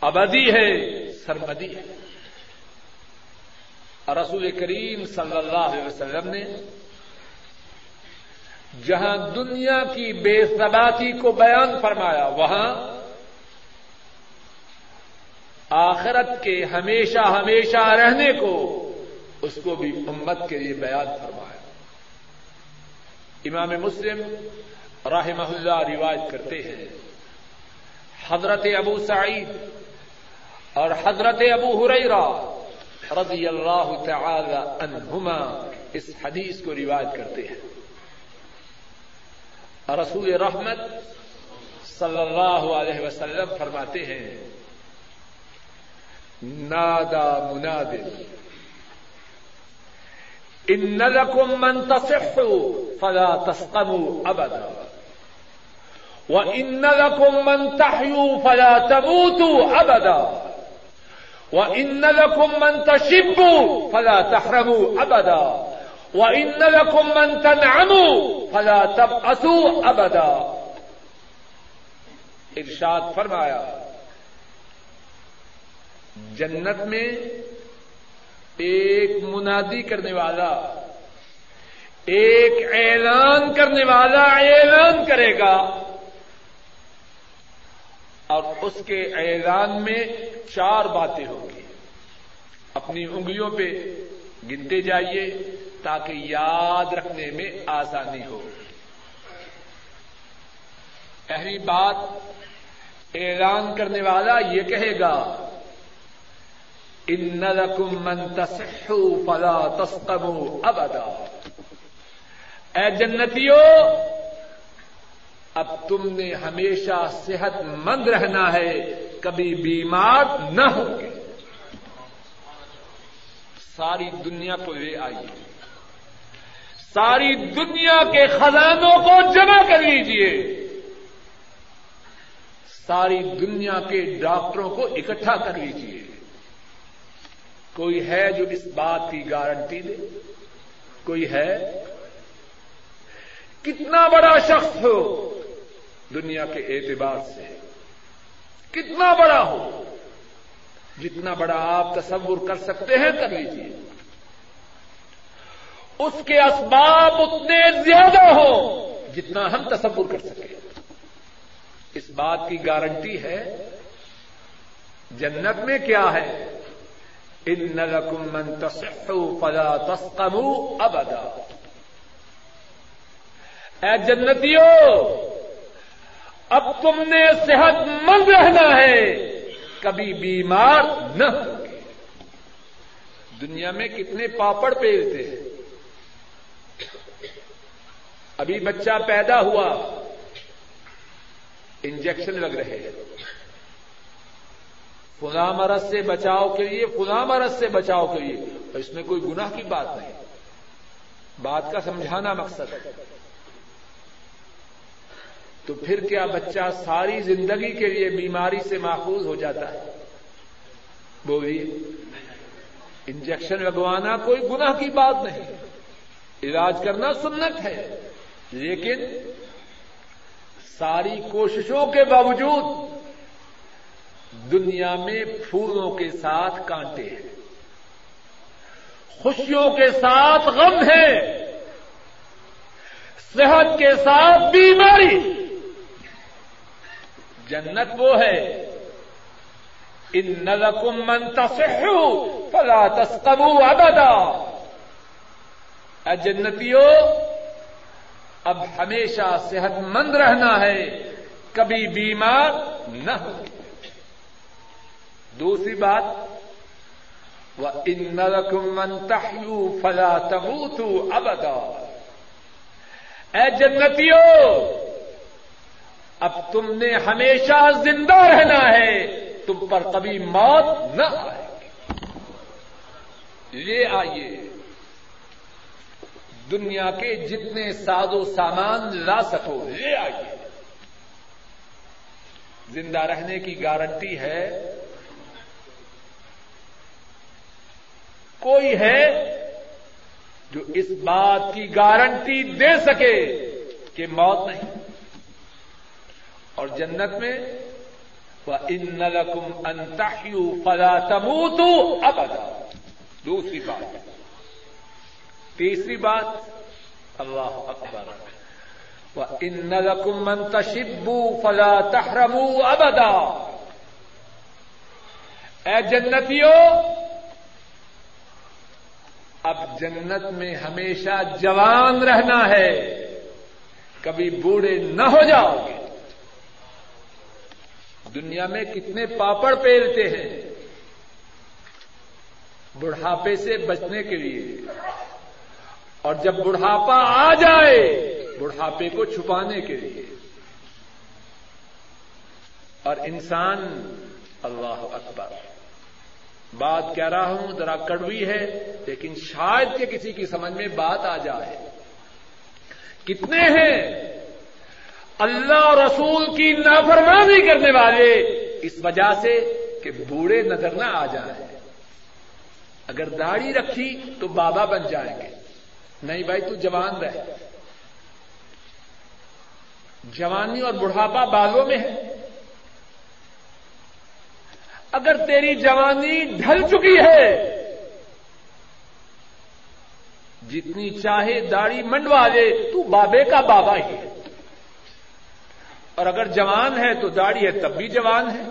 ابدی ہے، سرمدی ہے۔ رسول کریم صلی اللہ علیہ وسلم نے جہاں دنیا کی بے ثباتی کو بیان فرمایا، وہاں آخرت کے ہمیشہ ہمیشہ رہنے کو اس کو بھی امت کے لیے بیان فرمایا۔ امام مسلم رحمہ اللہ روایت کرتے ہیں۔ حضرت ابو سعید اور حضرت ابو ہریرا رضی اللہ تعالی عنہما اس حدیث کو روایت کرتے ہیں۔ رسول رحمت صلی اللہ علیہ وسلم فرماتے ہیں، نادا مناد ان لكم من تصحوا فلا تسقموا ابدا وَإِنَّ لَكُمْ مَنْ تَحْيُوا فَلَا تَمُوتُوا أَبَدًا. وَإِنَّ لَكُمْ مَنْ تَشِبُّوا فَلَا تَحْرَمُوا أَبَدًا. وَإِنَّ لَكُمْ مَنْ تَنْعَمُوا فَلَا تَبْأَسُوا أَبَدًا. ارشاد فرمایا، جنت میں ایک منادی کرنے والا، ایک اعلان کرنے والا اعلان کرے گا۔ اور اس کے اعلان میں چار باتیں ہوں گی اپنی انگلیوں پہ گنتے جائیے تاکہ یاد رکھنے میں آسانی ہو۔ پہلی بات، اعلان کرنے والا یہ کہے گا ان لکم من تصحوا فلا تسقموا ابدا اے جنتیو، اب تم نے ہمیشہ صحت مند رہنا ہے، کبھی بیمار نہ ہو گے۔ ساری دنیا کو لے آئیے۔ ساری دنیا کے خزانوں کو جمع کر لیجیے۔ ساری دنیا کے ڈاکٹروں کو اکٹھا کر لیجیے۔ کوئی ہے جو اس بات کی گارنٹی دے؟ کوئی ہے؟ کتنا بڑا شخص ہو دنیا کے اعتبار سے؟ کتنا بڑا ہو؟ جتنا بڑا آپ تصور کر سکتے ہیں، کر لیجیے اس کے اسباب اتنے زیادہ ہو جتنا ہم تصور کر سکیں۔ اس بات کی گارنٹی ہے، جنت میں کیا ہے؟ ان لکم من تصحوا فلا تسقموا ابدا اے جنتیوں اب تم نے صحت مند رہنا ہے، کبھی بیمار نہ ہوگے۔ دنیا میں کتنے پاپڑ پیلتے ہیں۔ ابھی بچہ پیدا ہوا، انجیکشن لگ رہے ہیں۔ فلاں مرض سے بچاؤ کے لیے فلاں مرض سے بچاؤ کے لیے۔ اس میں کوئی گناہ کی بات نہیں۔ بات کا سمجھانا مقصد ہے۔ تو پھر کیا بچہ ساری زندگی کے لیے بیماری سے محفوظ ہو جاتا ہے؟ بولیے۔ انجیکشن لگوانا کوئی گناہ کی بات نہیں۔ علاج کرنا سنت ہے۔ لیکن ساری کوششوں کے باوجود دنیا میں پھولوں کے ساتھ کانٹے ہیں۔ خوشیوں کے ساتھ غم ہے۔ صحت کے ساتھ بیماری۔ جنت وہ ہے۔ ان نلکم من تصحو فلا تسقبو ابدا۔ اے جنتیوں، اب ہمیشہ صحت مند رہنا ہے۔ کبھی بیمار نہ ہو۔ دوسری بات وہ ان من تحیو فلا تموتو ابدا اے جنتیوں اب تم نے ہمیشہ زندہ رہنا ہے، تم پر کبھی موت نہ آئے لے آئیے۔ دنیا کے جتنے ساز و سامان لا سکو، لے آئیے۔ زندہ رہنے کی گارنٹی ہے کوئی ہے جو اس بات کی گارنٹی دے سکے کہ موت نہیں۔ اور جنت میں وہ ان نلکم انتہیو فلا تموتو ابدا دوسری بات۔ تیسری بات۔ اللہ اکبر۔ وہ ان نلکم منتشبو فلا تحرمو ابدا اے جنتیوں اب جنت میں ہمیشہ جوان رہنا ہے۔ کبھی بوڑھے نہ ہو جاؤ گے۔ دنیا میں کتنے پاپڑ پیلتے ہیں۔ بڑھاپے سے بچنے کے لیے۔ اور جب بڑھاپا آ جائے بڑھاپے کو چھپانے کے لیے۔ اور انسان، اللہ اکبر۔ بات کہہ رہا ہوں، ذرا کڑوی ہے، لیکن شاید کہ کسی کی سمجھ میں بات آ جائے۔ کتنے ہیں؟ اللہ رسول کی نافرمانی کرنے والے، اس وجہ سے کہ بوڑھے نظر نہ آ جائیں۔ اگر داڑھی رکھی تو بابا بن جائیں گے۔ نہیں بھائی، تو جوان رہ۔ جوانی اور بڑھاپا بالوں میں ہے۔ اگر تیری جوانی ڈھل چکی ہے، جتنی چاہے داڑھی منڈوا دے تو بابے کا بابا ہی ہے۔ اور اگر جوان ہے تو داڑھی ہے، تب بھی جوان ہے۔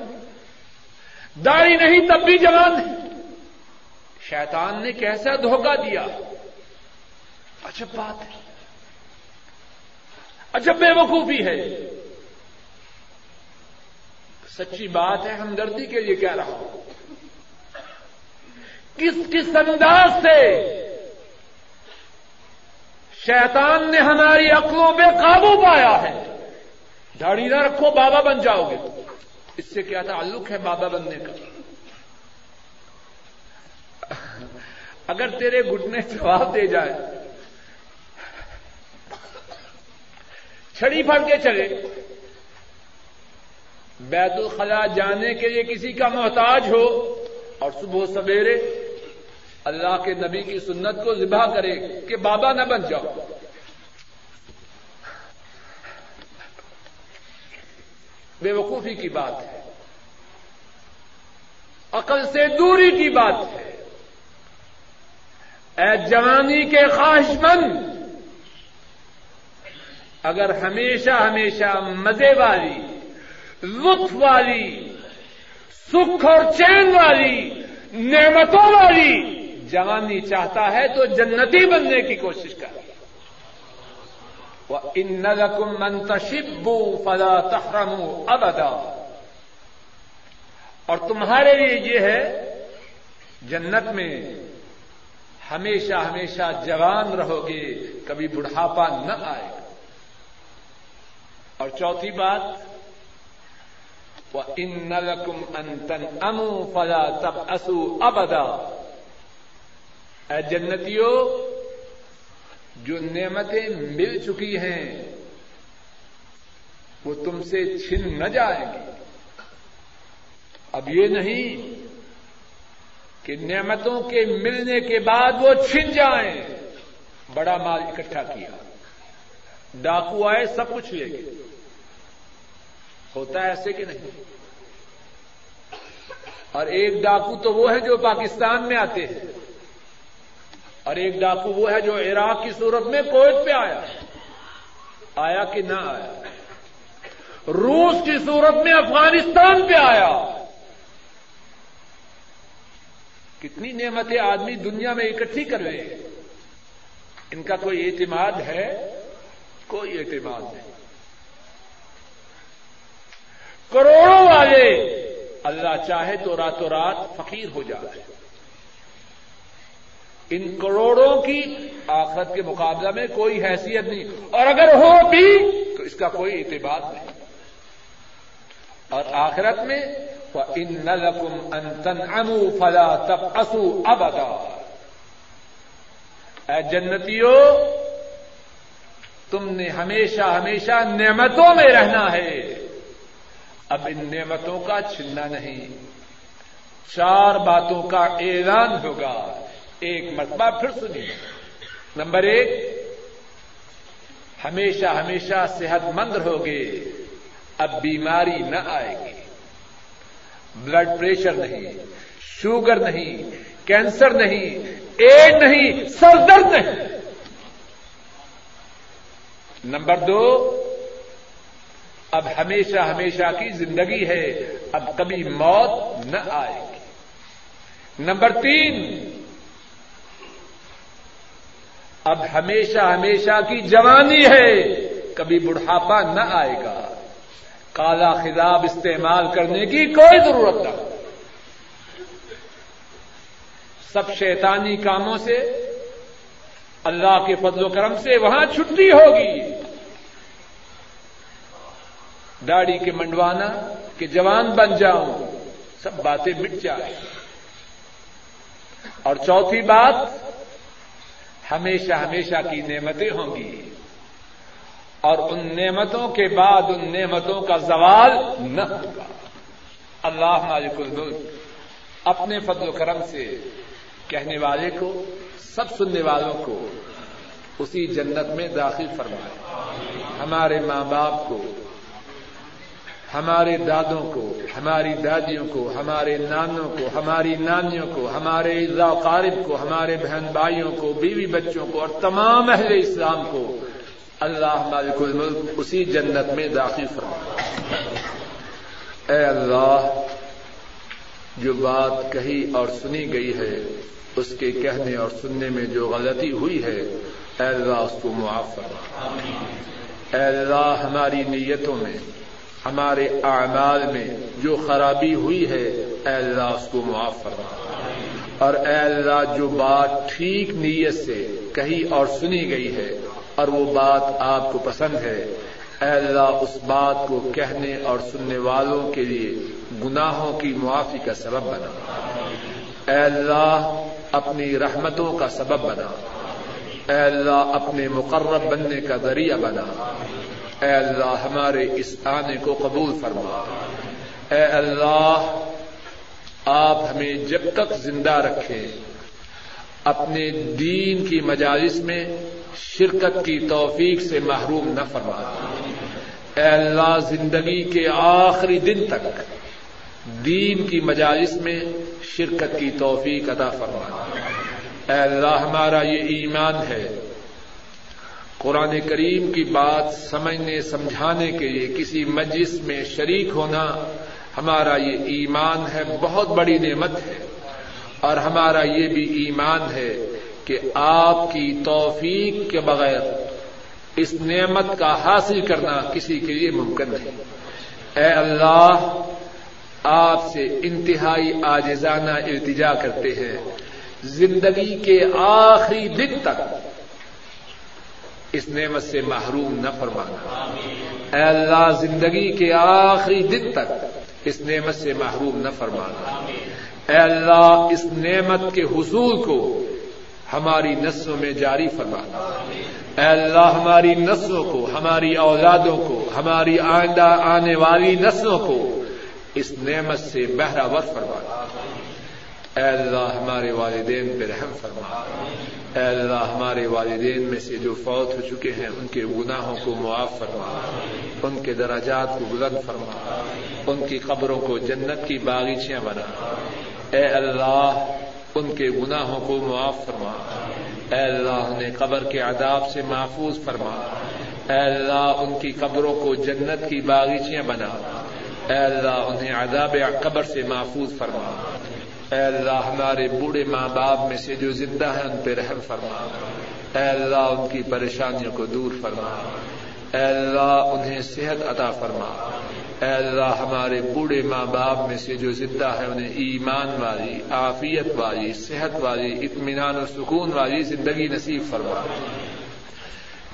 داڑھی نہیں، تب بھی جوان ہے۔ شیطان نے کیسا دھوکہ دیا۔ اچھا بات ہے۔ اچھا بے وقوفی ہے۔ سچی بات ہے، ہمدردی کے لیے کہہ رہا ہوں۔ کس کس انداز سے شیطان نے ہماری عقلوں پہ قابو پایا ہے؟ داڑھی نہ رکھو، بابا بن جاؤ گے۔ اس سے کیا تعلق ہے بابا بننے کا؟ اگر تیرے گھٹنے جواب دے جائے، چھڑی پھڑ کے چلے۔ بیت الخلا جانے کے لیے کسی کا محتاج ہو اور صبح سویرے اللہ کے نبی کی سنت کو ذبح کرے کہ بابا نہ بن جاؤ۔ بے وقوفی کی بات ہے۔ عقل سے دوری کی بات ہے۔ اے جوانی کے خواہش مند، اگر ہمیشہ ہمیشہ مزے والی لطف والی، سکھ اور چین والی، نعمتوں والی۔ جوانی چاہتا ہے تو جنتی بننے کی کوشش کر۔ ان نقم منتشبو فلا تحرم ابدا اور تمہارے لیے یہ ہے، جنت میں ہمیشہ ہمیشہ جوان رہو گے کبھی بڑھاپا نہ آئے۔ گا اور چوتھی بات وہ ان نلکم انتن امو فلا تب اسو ابدا اے جنتیوں جو نعمتیں مل چکی ہیں، وہ تم سے چھن نہ جائیں گی۔ اب یہ نہیں کہ نعمتوں کے ملنے کے بعد وہ چھن جائیں۔ بڑا مال اکٹھا کیا۔ ڈاکو آئے، سب کچھ لے گئے۔ ہوتا ہے ایسے کہ نہیں؟ اور ایک ڈاکو تو وہ ہے جو پاکستان میں آتے ہیں۔ اور ایک ڈاکو وہ ہے جو عراق کی صورت میں کویت پہ آیا۔ آیا کہ نہ آیا؟ روس کی صورت میں افغانستان پہ آیا۔ کتنی نعمتیں آدمی دنیا میں اکٹھی کر رہے ہیں۔ ان کا کوئی اعتماد ہے؟ کوئی اعتماد نہیں۔ کروڑوں والے۔ اللہ چاہے تو راتوں رات فقیر ہو جائے۔ ان کروڑوں کی آخرت کے مقابلہ میں کوئی حیثیت نہیں۔ اور اگر ہو بھی، تو اس کا کوئی اعتبار نہیں۔ اور آخرت میں ان نلکم انتن انو فلا تب اسو ابدا اے جنتیوں تم نے ہمیشہ ہمیشہ نعمتوں میں رہنا ہے۔ اب ان نعمتوں کا چھلنا نہیں۔ چار باتوں کا اعلان ہوگا۔ ایک مرتبہ پھر سنی نمبر ایک، ہمیشہ ہمیشہ صحت مند رہوگے۔ اب بیماری نہ آئے گی۔ بلڈ پریشر نہیں، شوگر نہیں، کینسر نہیں، ایڈ نہیں، سر درد نہیں۔ نمبر دو اب ہمیشہ ہمیشہ کی زندگی ہے، اب کبھی موت نہ آئے گی۔ نمبر تین، اب ہمیشہ ہمیشہ کی جوانی ہے، کبھی بڑھاپا نہ آئے گا۔ کالا خضاب استعمال کرنے کی کوئی ضرورت نہ۔ سب شیطانی کاموں سے، اللہ کے فضل و کرم سے وہاں چھٹی ہوگی۔ داڑھی کے منڈوانا کہ جوان بن جاؤں، سب باتیں مٹ جائیں۔ اور چوتھی بات، ہمیشہ ہمیشہ کی نعمتیں ہوں گی۔ اور ان نعمتوں کے بعد ان نعمتوں کا زوال نہ ہوگا۔ اللہ مالک الملک اپنے فضل و کرم سے کہنے والے کو، سب سننے والوں کو اسی جنت میں داخل فرمائے۔ ہمارے ماں باپ کو ہمارے دادوں کو، ہماری دادیوں کو، ہمارے نانوں کو، ہماری نانیوں کو، ہمارے عزا قارب کو، ہمارے بہن بھائیوں کو، بیوی بچوں کو اور تمام اہل اسلام کو اللہ مالک الملک اسی جنت میں داخل فرما اے اللہ، جو بات کہی اور سنی گئی ہے، اس کے کہنے اور سننے میں جو غلطی ہوئی ہے، اے اللہ اس کو معاف فرما۔ اے اللہ، ہماری نیتوں میں ہمارے اعمال میں جو خرابی ہوئی ہے، اے اللہ اس کو معاف فرما۔ اور اے اللہ جو بات ٹھیک نیت سے کہی اور سنی گئی ہے، اور وہ بات آپ کو پسند ہے، اے اللہ اس بات کو کہنے اور سننے والوں کے لیے گناہوں کی معافی کا سبب بنا۔ اے اللہ اپنی رحمتوں کا سبب بنا۔ اے اللہ اپنے مقرب بننے کا ذریعہ بنا۔ اے اللہ ہمارے اس آنے کو قبول فرما۔ اے اللہ، آپ ہمیں جب تک زندہ رکھیں، اپنے دین کی مجالس میں شرکت کی توفیق سے محروم نہ فرما۔ اے اللہ، زندگی کے آخری دن تک دین کی مجالس میں شرکت کی توفیق ادا فرما۔ اے اللہ، ہمارا یہ ایمان ہے قرآن کریم کی بات سمجھنے، سمجھانے کے لیے کسی مجلس میں شریک ہونا ہمارا یہ ایمان ہے، بہت بڑی نعمت ہے۔ اور ہمارا یہ بھی ایمان ہے کہ آپ کی توفیق کے بغیر اس نعمت کا حاصل کرنا کسی کے لیے ممکن نہیں۔ اے اللہ، آپ سے انتہائی آجزانہ التجا کرتے ہیں۔ زندگی کے آخری دن تک اس نعمت سے محروم نہ فرمانا۔ اے اللہ، زندگی کے آخری دن تک اس نعمت سے محروم نہ فرمانا۔ اے اللہ، اس نعمت کے حصول کو ہماری نسلوں میں جاری فرمانا۔ اے اللہ، ہماری نسلوں کو، ہماری اولادوں کو، ہماری آئندہ آنے والی نسلوں کو اس نعمت سے بہراور فرمانا۔ اے اللہ، ہمارے والدین پہ رحم فرما اے اللہ، ہمارے والدین میں سے جو فوت ہو چکے ہیں، ان کے گناہوں کو معاف فرما، ان کے دراجات کو بلند فرما، ان کی قبروں کو جنت کی باغیچیاں بنا۔ اے اللہ، ان کے گناہوں کو معاف فرما۔ اے اللہ، انہیں قبر کے عذاب سے محفوظ فرما۔ اے اللہ، ان کی قبروں کو جنت کی باغیچیاں بنا۔ اے اللہ، انہیں عذاب قبر سے محفوظ فرما۔ اے اللہ، ہمارے بوڑھے ماں باپ میں سے جو زندہ ہیں، ان پہ رحم فرما۔ اے اللہ، ان کی پریشانیوں کو دور فرما۔ اے اللہ، انہیں صحت عطا فرما۔ اے اللہ، ہمارے بوڑھے ماں باپ میں سے جو زندہ ہے انہیں ایمان والی، عافیت والی، صحت والی، اطمینان و سکون والی زندگی نصیب فرما۔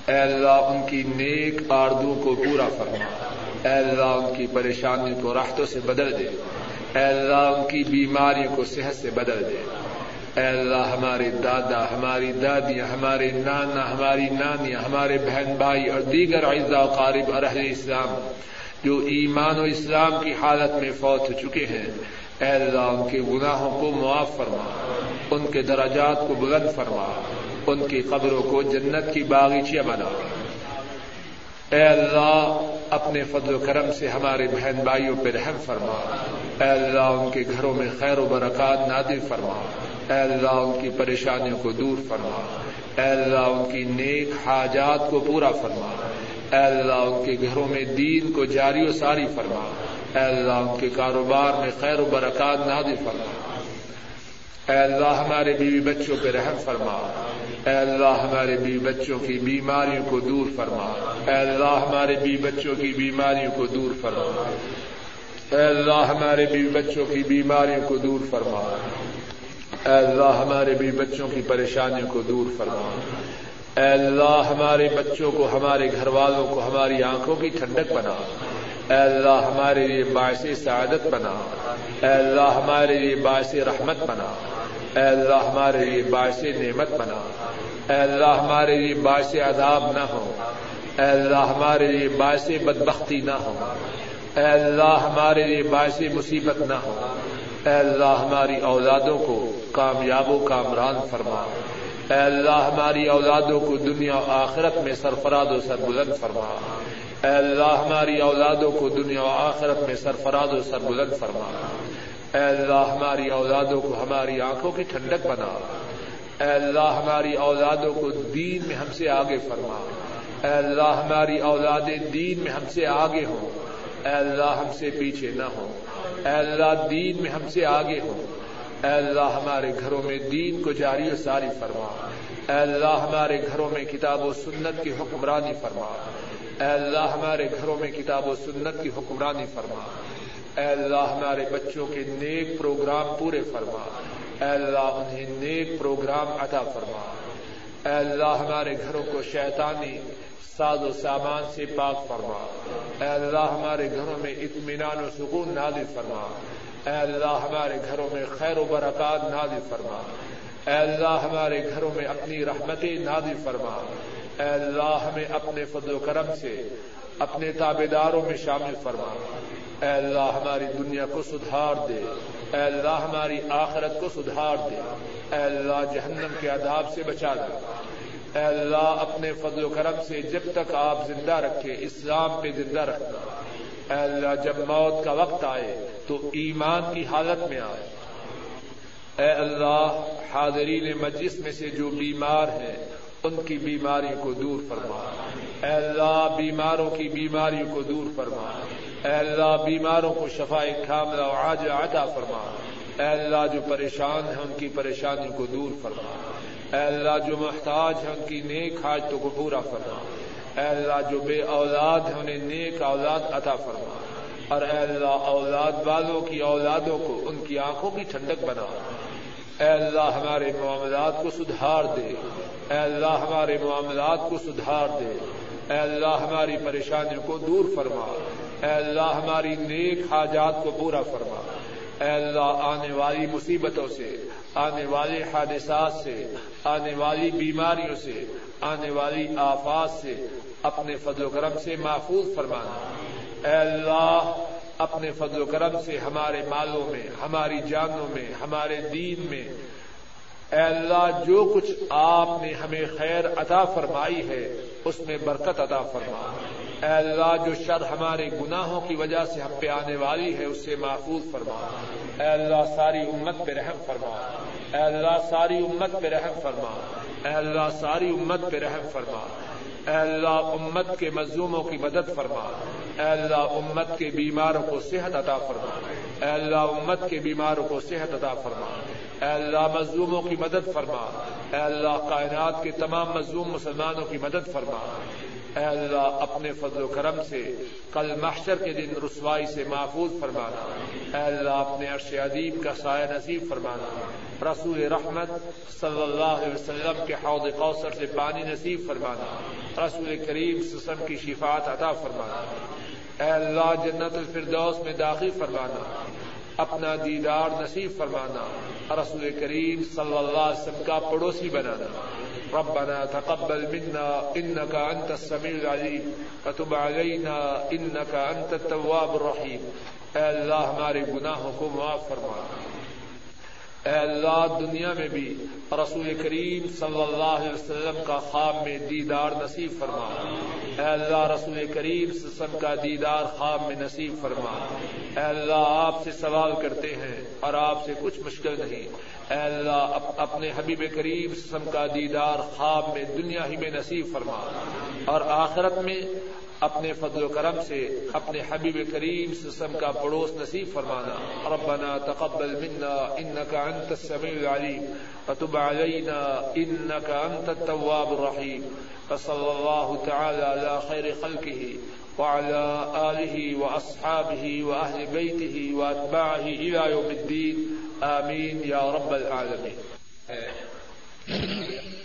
اے اللہ، ان کی نیک آردو کو پورا فرما۔ اے اللہ، ان کی پریشانی کو راحتوں سے بدل دے۔ اے اللہ ان کی بیماریوں کو صحت سے بدل دے۔ اے اللہ ہمارے دادا، ہماری دادیاں ہمارے نانا، ہماری نانیاں ہمارے بہن بھائی اور دیگر اعزاء و قارب اور اہل اسلام جو ایمان و اسلام کی حالت میں فوت ہو چکے ہیں، اے اللہ ان کے گناہوں کو معاف فرما، ان کے درجات کو بلند فرما، ان کی قبروں کو جنت کی باغیچیاں بنا۔ اے اللہ، اپنے فضل و کرم سے ہمارے بہن بھائیوں پہ رحم فرما۔ اے اللہ، ان کے گھروں میں خیر و برکات نادر فرما۔ اے اللہ، ان کی پریشانیوں کو دور فرما۔ اے اللہ، ان کی نیک حاجات کو پورا فرما۔ اے اللہ، ان کے گھروں میں دین کو جاری و ساری فرما۔ اے اللہ، ان کے کاروبار میں خیر و برکات نادر فرما۔ اے اللہ ہمارے بیوی بچوں پہ رحم فرما۔ اے اللہ ہمارے بیوی بچوں کی بیماریوں کو دور فرما۔ اے اللہ ہمارے بیوی بچوں کی بیماریوں کو دور فرما۔ اے اللہ ہمارے بیوی بچوں کی بیماریوں کو دور فرما۔ اے اللہ ہمارے بیوی بچوں کی پریشانیوں کو دور فرما۔ اے اللہ ہمارے بچوں کو، ہمارے گھر والوں کو، ہماری آنکھوں کی ٹھنڈک بنا۔ اے اللہ ہمارے لیے باعث سعادت بنا۔ اے اللہ ہمارے لیے باعث رحمت بنا۔ اے اللہ ہمارے لیے باعث نعمت بنا۔ اے اللہ ہمارے لیے باعث عذاب نہ ہو۔ اے اللہ ہمارے لیے باعث بدبختی نہ ہو۔ اے اللہ ہمارے لیے باعث مصیبت نہ ہو۔ اے اللہ ہماری اولادوں کو کامیاب و کامران فرما۔ اے اللہ ہماری اولادوں کو دنیا و آخرت میں سرفراد و سربلند فرما۔ اے اللہ ہماری اولادوں کو دنیا و آخرت میں سرفراد و سربلند فرما۔ اے اللہ ہماری اولادوں کو ہماری آنکھوں کی ٹھنڈک بنا۔ اے اللہ ہماری اولادوں کو دین میں ہم سے آگے فرما۔ اے اللہ ہماری اولادیں دین میں ہم سے آگے ہوں۔ اے اللہ ہم سے پیچھے نہ ہوں۔ اے اللہ دین میں ہم سے آگے ہوں۔ اے اللہ ہمارے گھروں میں دین کو جاری و ساری فرما۔ اے اللہ ہمارے گھروں میں کتاب و سنت کی حکمرانی فرما۔ اے اللہ ہمارے گھروں میں کتاب و سنت کی حکمرانی فرما۔ اے اللہ ہمارے بچوں کے نیک پروگرام پورے فرما۔ اے اللہ انہیں نیک پروگرام عطا فرما۔ اے اللہ ہمارے گھروں کو شیطانی ساز و سامان سے پاک فرما۔ اے اللہ ہمارے گھروں میں اطمینان و سکون نازل فرما۔ اے اللہ ہمارے گھروں میں خیر و برکات نازل فرما۔ اے اللہ ہمارے گھروں میں اپنی رحمتیں نازل فرما۔ اے اللہ ہمیں اپنے فضل و کرم سے اپنے تابے داروں میں شامل فرما۔ اے اللہ ہماری دنیا کو سدھار دے، اے اللہ ہماری آخرت کو سدھار دے، اے اللہ جہنم کے عذاب سے بچا دے۔ اے اللہ اپنے فضل و کرم سے جب تک آپ زندہ رکھے، اسلام پہ زندہ رکھنا اے اللہ جب موت کا وقت آئے تو ایمان کی حالت میں آئے۔ اے اللہ حاضرین مجلس میں سے جو بیمار ہیں، ان کی بیماری کو دور فرما۔ اے اللہ بیماروں کی بیماریوں کو دور فرما۔ اے اللہ، بیماروں کو شفا کاملہ و عاجل عطا فرما۔ اے اللہ، جو پریشان ہیں ان کی پریشانی کو دور فرما۔ اے اللہ، جو محتاج ہیں ان کی نیک حاجتوں کو پورا فرما۔ اے اللہ، جو بے اولاد ہیں انہیں نیک اولاد عطا فرما۔ اور اے اللہ، اولاد والوں کی اولادوں کو ان کی آنکھوں کی ٹھنڈک بنا۔ اے اللہ، ہمارے معاملات کو سدھار دے۔ اے اللہ، ہمارے معاملات کو سدھار دے۔ اے اللہ، ہماری پریشانیوں کو دور فرما۔ اے اللہ ہماری نیک حاجات کو پورا فرما۔ اے اللہ آنے والی مصیبتوں سے، آنے والے حادثات سے، آنے والی بیماریوں سے، آنے والی آفات سے اپنے فضل و کرم سے محفوظ فرمانا۔ اے اللہ اپنے فضل و کرم سے ہمارے مالوں میں، ہماری جانوں میں، ہمارے دین میں، اے اللہ جو کچھ آپ نے ہمیں خیر عطا فرمائی ہے، اس میں برکت عطا فرما۔ اے اللہ جو شر ہمارے گناہوں کی وجہ سے ہم پہ آنے والی ہے، اس سے محفوظ فرما۔ اے اللہ ساری امت پہ رحم فرما۔ اے اللہ ساری امت پہ رحم فرما۔ اے اللہ ساری امت پہ رحم فرما۔ اے اللہ امت کے مظلوموں کی مدد فرما۔ اے اللہ امت کے بیماروں کو صحت عطا فرما۔ اے اللہ امت کے بیماروں کو صحت عطا فرما۔ اے اللہ مظلوموں کی مدد فرما۔ اے اللہ کائنات کے تمام مظلوم مسلمانوں کی مدد فرما۔ اے اللہ، اپنے فضل و کرم سے کل محشر کے دن رسوائی سے محفوظ فرمانا۔ اے اللہ، اپنے عرش عظیم کا سایہ نصیب فرمانا۔ رسول رحمت صلی اللہ علیہ وسلم کے حوض کوثر سے پانی نصیب فرمانا۔ رسول کریم سسم کی شفاعت عطا فرمانا۔ اے اللہ، جنت الفردوس میں داخل فرمانا۔ اپنا دیدار نصیب فرمانا، رسول کریم صلی اللہ علیہ وسلم کا پڑوسی بنانا۔ ربنا تقبل منا انك انت السميع العليم وتب علينا انك انت التواب الرحيم اے اللہ، ہمارے گناہوں کو معاف فرما۔ اے اللہ، دنیا میں بھی رسول کریم صلی اللہ علیہ وسلم کا خواب میں دیدار نصیب فرما۔ اے اللہ، رسول کریم صلی اللہ علیہ وسلم کا دیدار خواب میں نصیب فرما۔ اے اللہ، آپ سے سوال کرتے ہیں اور آپ سے کچھ مشکل نہیں۔ اے اللہ اپنے حبیب کریم سم کا دیدار خواب میں، دنیا ہی میں نصیب فرما۔ اور آخرت میں اپنے فضل و کرم سے، اپنے حبیب کریم سسم کا پڑوس نصیب فرمانا۔ ربنا تقبل منا انك انت السميع العليم وتب علينا انك انت التواب الرحيم فصلى الله تعالى على خير خلقه وعلى آله وأصحابه وأهل بيته وأتباعه إلى يوم الدين آمين يا رب العالمين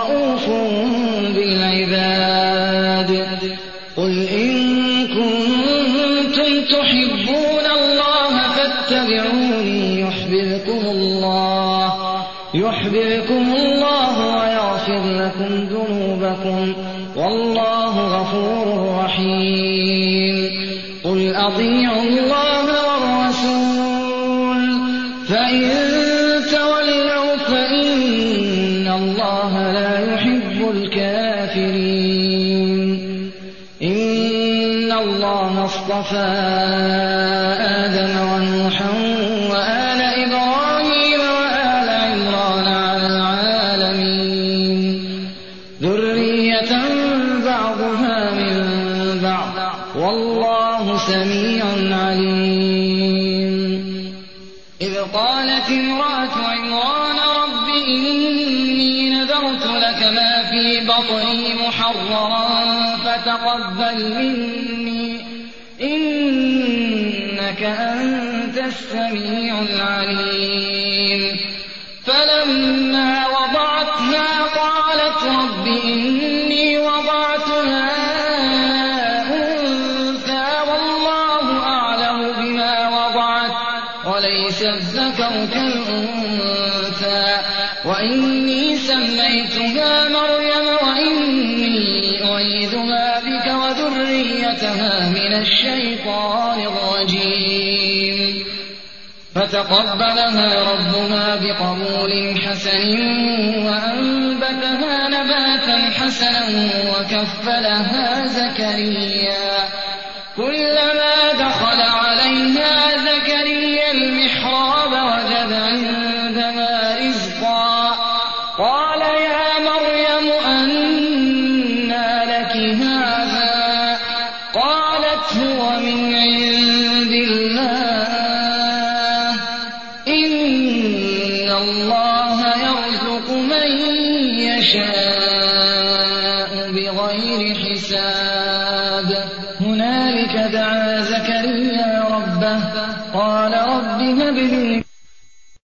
لكم والله غفور رحيم. قل أطيعوا الله والرسول، فإن تولوا فإن الله لا يحب الكافرين. إن الله اصطفى آدم تقبل مني إنك أنت السميع العليم الشيطان الرجيم. فتقبلها ربها بقبول حسن وأنبتها نباتا حسنا وكفلها زكريا.